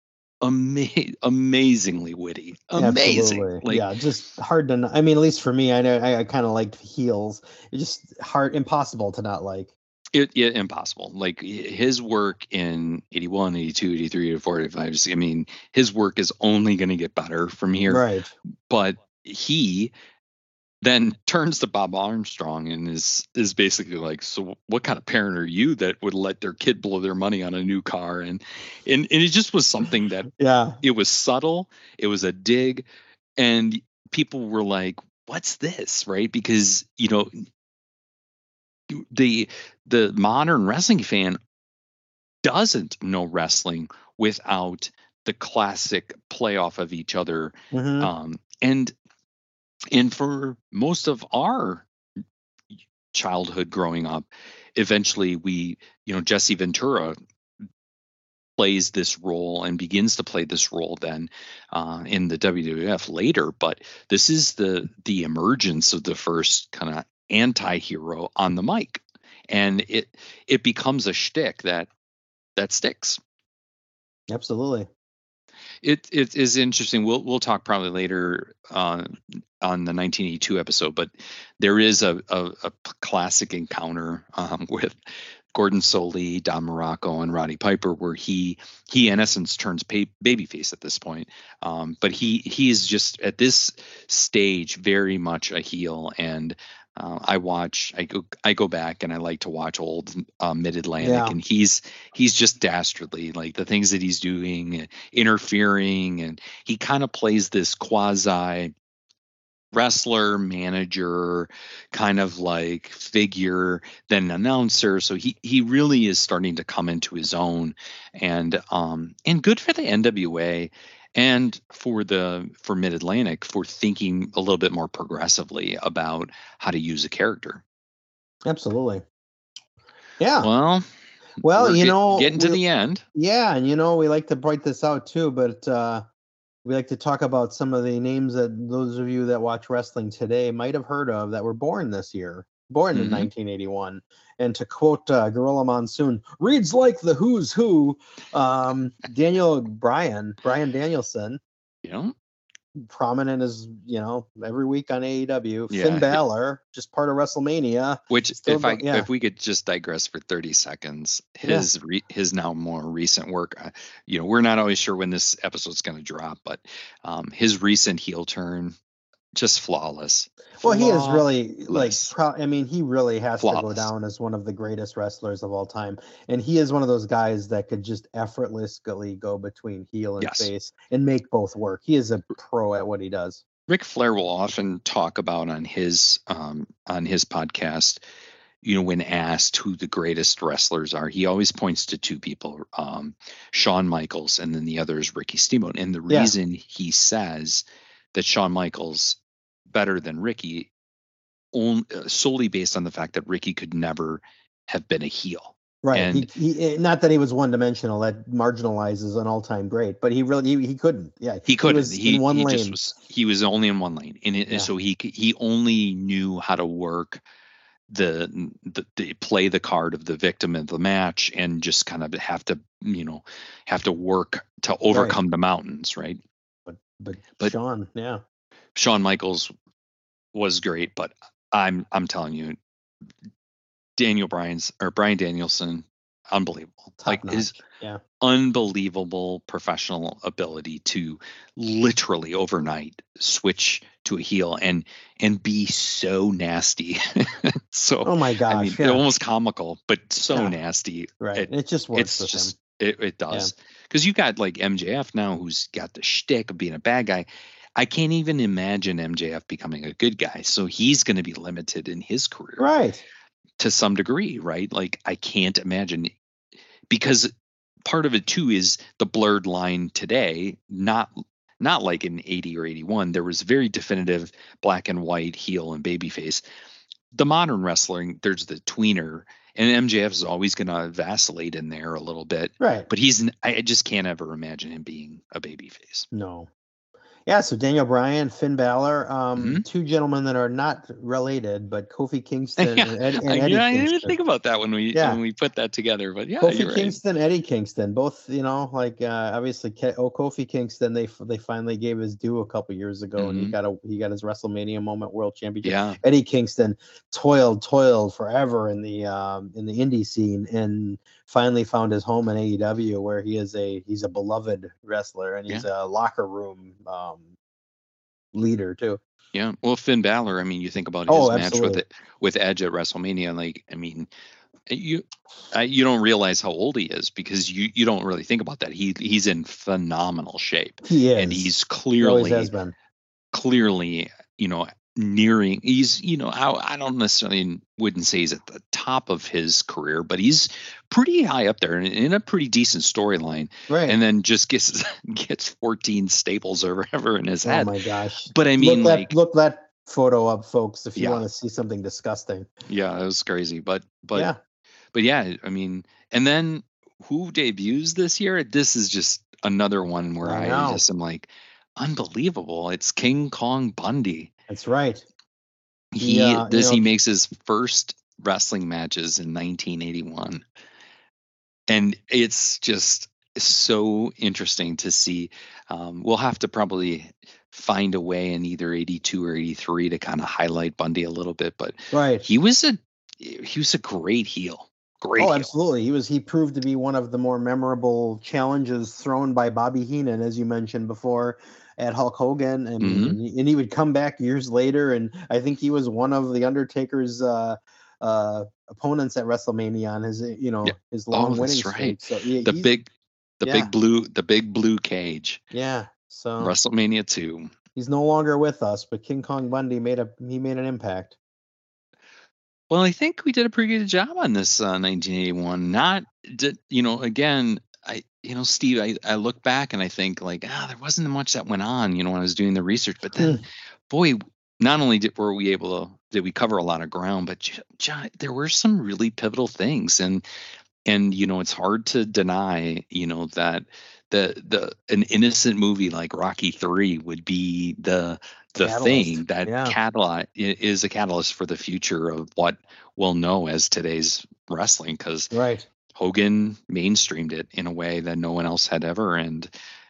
[SPEAKER 2] ama- amazingly witty amazing
[SPEAKER 1] Absolutely.
[SPEAKER 2] like
[SPEAKER 1] yeah, just hard to. Not, I mean, at least for me, I know I, I kind of liked heels. It's just hard, impossible to not like.
[SPEAKER 2] It, it impossible like his work in 81 82 83 84 85 I mean his work is only going to get better from here
[SPEAKER 1] Right.
[SPEAKER 2] but he then turns to Bob Armstrong and is is basically like, so what kind of parent are you that would let their kid blow their money on a new car? And and, and it just was something that
[SPEAKER 1] Yeah.
[SPEAKER 2] it was subtle, it was a dig, and people were like, what's this? Right? Because you know the the modern wrestling fan doesn't know wrestling without the classic playoff of each other
[SPEAKER 1] Mhm.
[SPEAKER 2] um, and and for most of our childhood growing up eventually we you know jesse ventura plays this role and begins to play this role then uh, in the wwf later but this is the the emergence of the first kind of anti-hero on the mic and it it becomes a shtick that that sticks
[SPEAKER 1] Absolutely.
[SPEAKER 2] It it is interesting. We'll we'll talk probably later uh, on the 1982 episode, but there is a a classic encounter um, with Gordon Solie, Don Muraco, and Roddy Piper, where he he in essence turns pa- babyface at this point. Um, but he he is just at this stage very much a heel, and Uh, I watch. I go. I go back and I like to watch old uh, Mid Atlantic,
[SPEAKER 1] Yeah.
[SPEAKER 2] and he's he's just dastardly. Like the things that he's doing, interfering, and he kind of plays this quasi wrestler manager kind of like figure then announcer so he he really is starting to come into his own and um and good for the NWA and for the for Mid Atlantic for thinking a little bit more progressively about how to use a character.
[SPEAKER 1] Absolutely. Yeah.
[SPEAKER 2] Well,
[SPEAKER 1] Well, you
[SPEAKER 2] get-
[SPEAKER 1] know,
[SPEAKER 2] getting to
[SPEAKER 1] we-
[SPEAKER 2] the end.
[SPEAKER 1] Yeah, and you know, we like to point this out too, but uh, we like to talk about some of the names that those of you that watch wrestling today might have heard of that were born this year, born in
[SPEAKER 2] Mhm.
[SPEAKER 1] 1981. And to quote uh, Gorilla Monsoon, reads like the who's who. Um, Daniel Bryan, Brian Danielson,
[SPEAKER 2] You know,
[SPEAKER 1] prominent as you know every week on AEW.
[SPEAKER 2] Yeah.
[SPEAKER 1] Finn Balor, just part of WrestleMania.
[SPEAKER 2] which
[SPEAKER 1] Still
[SPEAKER 2] if I
[SPEAKER 1] yeah.
[SPEAKER 2] if we could just digress for 30 seconds,
[SPEAKER 1] Yeah.
[SPEAKER 2] his re, his now more recent work, uh, you know, we're not always sure when this episode's going to drop, but um, his recent heel turn, just flawless.
[SPEAKER 1] Well, he is really like. Pro- I mean, he really has to go down as one of the greatest wrestlers of all time, and he is one of those guys that could just effortlessly go between heel and
[SPEAKER 2] Yes.
[SPEAKER 1] face and make both work. He is a pro at what he does.
[SPEAKER 2] Ric Flair will often talk about on his um, on his podcast, you know, when asked who the greatest wrestlers are, he always points to two people, um, Shawn Michaels, and then the other is Ricky Steamboat. And the
[SPEAKER 1] Yeah.
[SPEAKER 2] reason he says that Shawn Michaels better than Ricky, on, uh, solely based on the fact that Ricky could never have been a heel.
[SPEAKER 1] Right.
[SPEAKER 2] And-
[SPEAKER 1] he, he, eh, not that he was one dimensional. That marginalizes an all time great, but he really he, he couldn't. Yeah.
[SPEAKER 2] He couldn't.
[SPEAKER 1] was
[SPEAKER 2] He,
[SPEAKER 1] in one
[SPEAKER 2] he
[SPEAKER 1] lane.
[SPEAKER 2] just was. He was only in one lane, and, it,
[SPEAKER 1] Yeah.
[SPEAKER 2] so he he only knew how to work the, the the play the card of the victim of the match, and just kind of have to you know have to work to overcome the mountains. Right.
[SPEAKER 1] But but,
[SPEAKER 2] But-
[SPEAKER 1] Shawn, yeah.
[SPEAKER 2] Shawn Michaels was great, but I'm I'm telling you, Daniel Bryan's or Bryan Danielson, unbelievable.
[SPEAKER 1] Top
[SPEAKER 2] like his.
[SPEAKER 1] Yeah.
[SPEAKER 2] unbelievable professional ability to literally overnight switch to a heel and and be so nasty. so
[SPEAKER 1] Oh my gosh.
[SPEAKER 2] I mean,
[SPEAKER 1] yeah.
[SPEAKER 2] almost comical, but so
[SPEAKER 1] Yeah.
[SPEAKER 2] nasty.
[SPEAKER 1] right.
[SPEAKER 2] it-
[SPEAKER 1] It, just works
[SPEAKER 2] It's just
[SPEAKER 1] him.
[SPEAKER 2] it, it does because you got like MJF now, who's got the shtick of being a bad guy. I can't even imagine MJF becoming a good guy, so he's going to be limited in his career
[SPEAKER 1] Right.
[SPEAKER 2] to some degree, right? Like I can't imagine because part of it too is the blurred line today, not not like in 80 or 81. There was very definitive black and white heel and babyface. The modern wrestling, there's the tweener, and MJF is always going to vacillate in there a little bit,
[SPEAKER 1] Right.
[SPEAKER 2] but he's I just can't ever imagine him being a babyface.
[SPEAKER 1] No. Yeah, so Daniel Bryan, Finn Balor, um,
[SPEAKER 2] Mhm.
[SPEAKER 1] two gentlemen that are not related, but Kofi Kingston
[SPEAKER 2] Yeah,
[SPEAKER 1] and, Ed, and
[SPEAKER 2] I,
[SPEAKER 1] Eddie
[SPEAKER 2] I didn't even
[SPEAKER 1] Kingston.
[SPEAKER 2] think about that when we
[SPEAKER 1] Yeah.
[SPEAKER 2] when we put that together, but yeah,
[SPEAKER 1] Kofi
[SPEAKER 2] you're right.
[SPEAKER 1] Kingston, Eddie Kingston, both you know, like uh, obviously, oh Kofi Kingston, they they finally gave his due a couple years ago, and he
[SPEAKER 2] Mhm.
[SPEAKER 1] got a he got his WrestleMania moment world championship.
[SPEAKER 2] Yeah,
[SPEAKER 1] Eddie Kingston toiled, toiled forever in the um, in the indie scene, and finally found his home in AEW, where he is a he's a beloved wrestler, and he's a locker room um, Um, leader too.
[SPEAKER 2] Yeah, well, Finn Balor. I mean, you think about his
[SPEAKER 1] Oh,
[SPEAKER 2] match with it with Edge at WrestleMania. Like, I mean, eh, you I, you don't realize how old he is because you you don't really think about that. He he's in phenomenal shape,
[SPEAKER 1] He is,
[SPEAKER 2] and he's
[SPEAKER 1] he
[SPEAKER 2] clearly
[SPEAKER 1] has been.
[SPEAKER 2] clearly you know nearing. He's you know I I don't necessarily wouldn't say he's at the top of his career, but he's pretty high up there and in a pretty decent storyline.
[SPEAKER 1] Right.
[SPEAKER 2] And then just gets gets 14 staples or whatever in his head
[SPEAKER 1] oh
[SPEAKER 2] head.
[SPEAKER 1] my gosh.
[SPEAKER 2] But I mean,
[SPEAKER 1] look
[SPEAKER 2] like,
[SPEAKER 1] that look that photo up, folks, if you
[SPEAKER 2] Yeah.
[SPEAKER 1] want to see something disgusting.
[SPEAKER 2] yeah, it was crazy. But but
[SPEAKER 1] yeah.
[SPEAKER 2] but yeah, I mean, and then who debuts this year? This is just another one where
[SPEAKER 1] I
[SPEAKER 2] I, just am like, unbelievable. It's King Kong Bundy.
[SPEAKER 1] That's right.
[SPEAKER 2] He
[SPEAKER 1] Yeah, you
[SPEAKER 2] this he makes his first wrestling matches in 1981, and it's just so interesting to see. Um, we'll have to probably find a way in either 82 or 83 to kind of highlight Bundy a little bit, but
[SPEAKER 1] Right.
[SPEAKER 2] he was a he was a great heel. Great.
[SPEAKER 1] Oh,
[SPEAKER 2] heel.
[SPEAKER 1] absolutely. He was he proved to be one of the more memorable challenges thrown by Bobby Heenan, as you mentioned before. At Hulk Hogan. Mean,
[SPEAKER 2] Mhm.
[SPEAKER 1] and, he, and he would come back years later, and I think he was one of the Undertaker's uh, uh, opponents at WrestleMania on his, you know,
[SPEAKER 2] Yeah.
[SPEAKER 1] his long
[SPEAKER 2] Oh,
[SPEAKER 1] winning
[SPEAKER 2] that's
[SPEAKER 1] streak.
[SPEAKER 2] right.
[SPEAKER 1] So yeah,
[SPEAKER 2] The big, the
[SPEAKER 1] yeah.
[SPEAKER 2] big blue, the big blue cage.
[SPEAKER 1] yeah. So
[SPEAKER 2] WrestleMania two.
[SPEAKER 1] he's no longer with us, but King Kong Bundy made a he made an impact.
[SPEAKER 2] Well, I think we did a pretty good job on this uh, 1981. Not, d- you know, again, I, you know, Steve, I, I look back and I think like, ah, there wasn't much that went on, you know, when I was doing the research. But then, boy, not only did were we able to did we cover a lot of ground, but there were some really pivotal things, and and you know, it's hard to deny, you know, that the the an innocent movie like Rocky Three would be the the
[SPEAKER 1] Catalyst,
[SPEAKER 2] thing that
[SPEAKER 1] yeah.
[SPEAKER 2] catalyst is a catalyst for the future of what we'll know as today's wrestling because
[SPEAKER 1] Right.
[SPEAKER 2] Hogan mainstreamed it in a way that no one else had ever and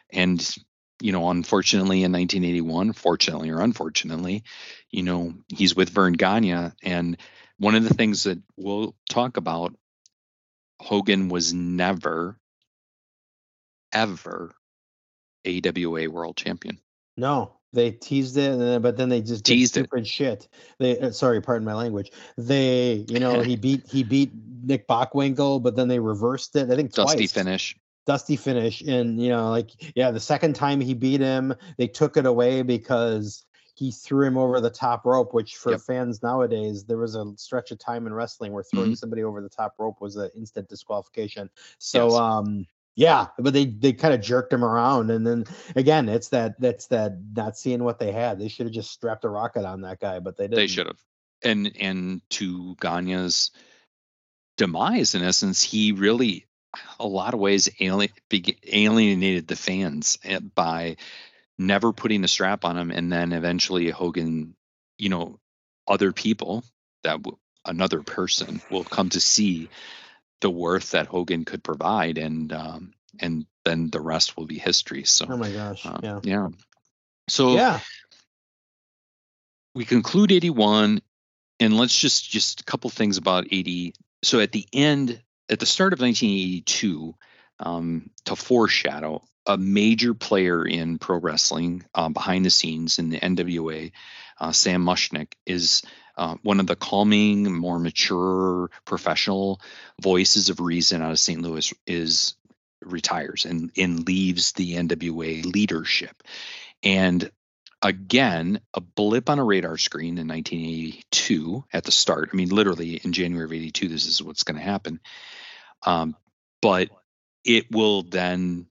[SPEAKER 2] and you know unfortunately in 1981 fortunately or unfortunately you know he's with Verne Gagne and one of the things that we'll talk about Hogan was never ever AWA world champion.
[SPEAKER 1] No, they teased it, and then, but then they just
[SPEAKER 2] Teased it.
[SPEAKER 1] shit. They uh, sorry, pardon my language. They, you know, he beat he beat Nick Bockwinkel, but then they reversed it. I think
[SPEAKER 2] dusty
[SPEAKER 1] twice.
[SPEAKER 2] finish
[SPEAKER 1] dusty finish, and you know, like yeah, the second time he beat him, they took it away because he threw him over the top rope. Which for
[SPEAKER 2] Yep.
[SPEAKER 1] fans nowadays, there was a stretch of time in wrestling where throwing
[SPEAKER 2] Mm-hmm.
[SPEAKER 1] somebody over the top rope was an instant disqualification. So
[SPEAKER 2] Yes.
[SPEAKER 1] um yeah, but they they kind of jerked him around, and then again, it's that that's that not seeing what they had. They should have just strapped a rocket on that guy, but they didn't.
[SPEAKER 2] they should have and and to Gagne's demise in essence he really a lot of ways alien, alienated the fans eh, by never putting a strap on him and then eventually Hogan you know other people that w- another person will come to see the worth that Hogan could provide and um and then the rest will be history so
[SPEAKER 1] Oh my gosh!
[SPEAKER 2] um,
[SPEAKER 1] yeah,
[SPEAKER 2] yeah. So
[SPEAKER 1] yeah,
[SPEAKER 2] we conclude 81 and let's just just a couple things about 80 so at the end at the start of 1982 um, to foreshadow a major player in pro wrestling um, behind the scenes in the nwa uh, sam muchnick is uh, one of the calming more mature professional voices of reason out of st louis is retires and, and leaves the nwa leadership. And again a blip on a radar screen in 1982 at the start i mean literally in january of 82 this is what's going to happen. Um, but it will then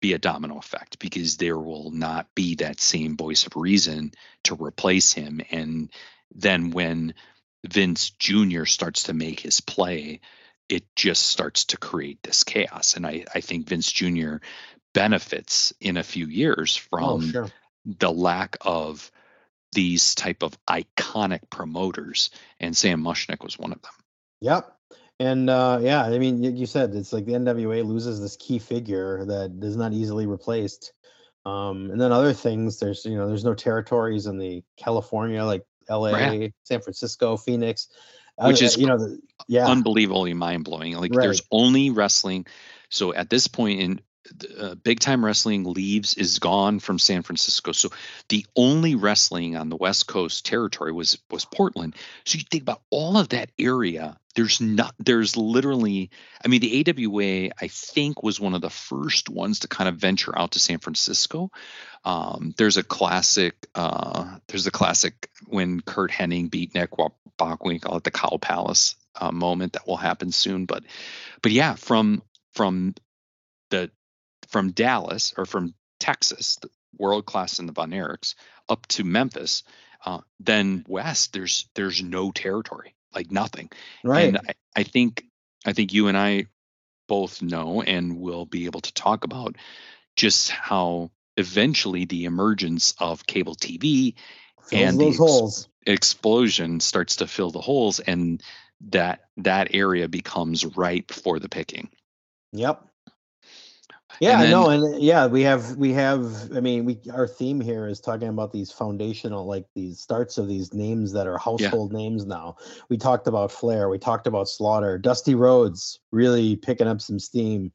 [SPEAKER 2] be a domino effect because there will not be that same voice of reason to replace him and then when vince jr starts to make his play it just starts to create this chaos and i, I think vince jr benefits in a few years from
[SPEAKER 1] oh sure.
[SPEAKER 2] the lack of these type of iconic promoters and sam muchnick was one of them
[SPEAKER 1] Yep. And uh, yeah, I mean, you said it's like the NWA loses this key figure that is not easily replaced. Um, and then other things, there's you know, there's no territories in the California like L.A.,
[SPEAKER 2] Right.
[SPEAKER 1] San Francisco, Phoenix,
[SPEAKER 2] Which
[SPEAKER 1] Uh,
[SPEAKER 2] is
[SPEAKER 1] you know, the, yeah,
[SPEAKER 2] unbelievably mind-blowing like
[SPEAKER 1] Right.
[SPEAKER 2] there's only wrestling so at this point in uh, big time wrestling leaves is gone from san francisco. So the only wrestling on the west coast territory was was portland. So you think about all of that area there's not there's literally i mean the awa i think was one of the first ones to kind of venture out to san francisco. Um, there's a classic uh, there's a classic when curt hennig beat nick bockwinkel at the cow palace uh, moment that will happen soon. But but yeah from from the from dallas or from texas world class in the von erichs up to memphis uh, then west there's there's no territory like nothing
[SPEAKER 1] right.
[SPEAKER 2] and I, I think I think you and I both know and will be able to talk about just how eventually the emergence of cable TV
[SPEAKER 1] Fills
[SPEAKER 2] and the
[SPEAKER 1] those
[SPEAKER 2] ex-
[SPEAKER 1] holes.
[SPEAKER 2] explosion starts to fill the holes and that that area becomes ripe for the picking.
[SPEAKER 1] Yep. Yeah,
[SPEAKER 2] then-
[SPEAKER 1] no, and yeah, we have we have. I mean, we our theme here is talking about these foundational, like these starts of these names that are household names now. We talked about Flair, we talked about Slaughter, Dusty Rhodes really picking up some steam.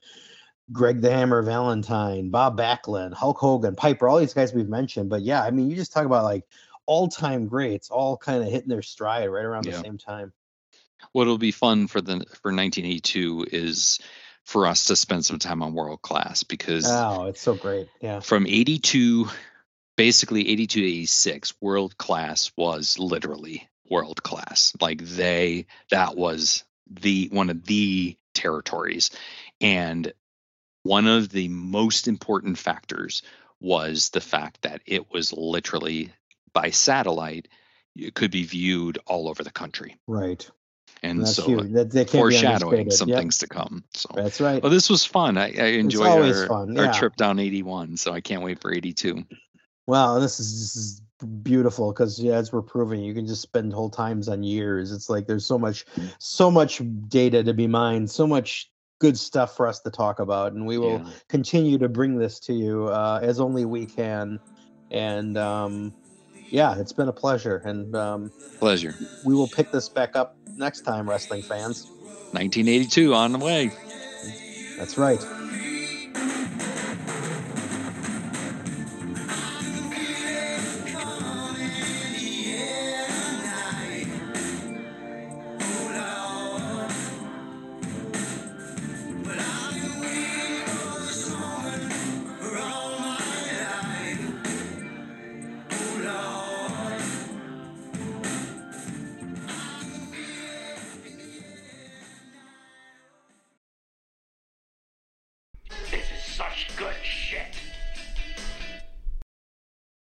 [SPEAKER 1] Greg the Hammer Valentine, Bob Backlund, Hulk Hogan, Piper, all these guys we've mentioned. But yeah, I mean, you just talk about like all time greats, all kind of hitting their stride right around
[SPEAKER 2] Yeah.
[SPEAKER 1] the same time.
[SPEAKER 2] What'll be fun for the for 1982 is for us to spend some time on world class because
[SPEAKER 1] Oh, it's so great. Yeah.
[SPEAKER 2] from 82 basically 82 to 86 world class was literally world class like they that was the one of the territories and one of the most important factors was the fact that it was literally by satellite it could be viewed all over the country
[SPEAKER 1] Right.
[SPEAKER 2] And
[SPEAKER 1] That's
[SPEAKER 2] so
[SPEAKER 1] huge. That, that can't
[SPEAKER 2] foreshadowing some
[SPEAKER 1] Yep,
[SPEAKER 2] things to come so
[SPEAKER 1] That's right.
[SPEAKER 2] well, this was fun. I, I enjoyed our,
[SPEAKER 1] fun,
[SPEAKER 2] our trip down 81, so I can't wait for 82.
[SPEAKER 1] Wow, this is this is beautiful because yeah, as we're proving, you can just spend whole times on years. It's like there's so much, so much data to be mined, so much good stuff for us to talk about, and we will
[SPEAKER 2] Yeah.
[SPEAKER 1] continue to bring this to you uh, as only we can. And um, yeah, it's been a pleasure, and um,
[SPEAKER 2] Pleasure.
[SPEAKER 1] we will pick this back up next time, wrestling fans.
[SPEAKER 2] 1982 on the way.
[SPEAKER 1] That's right.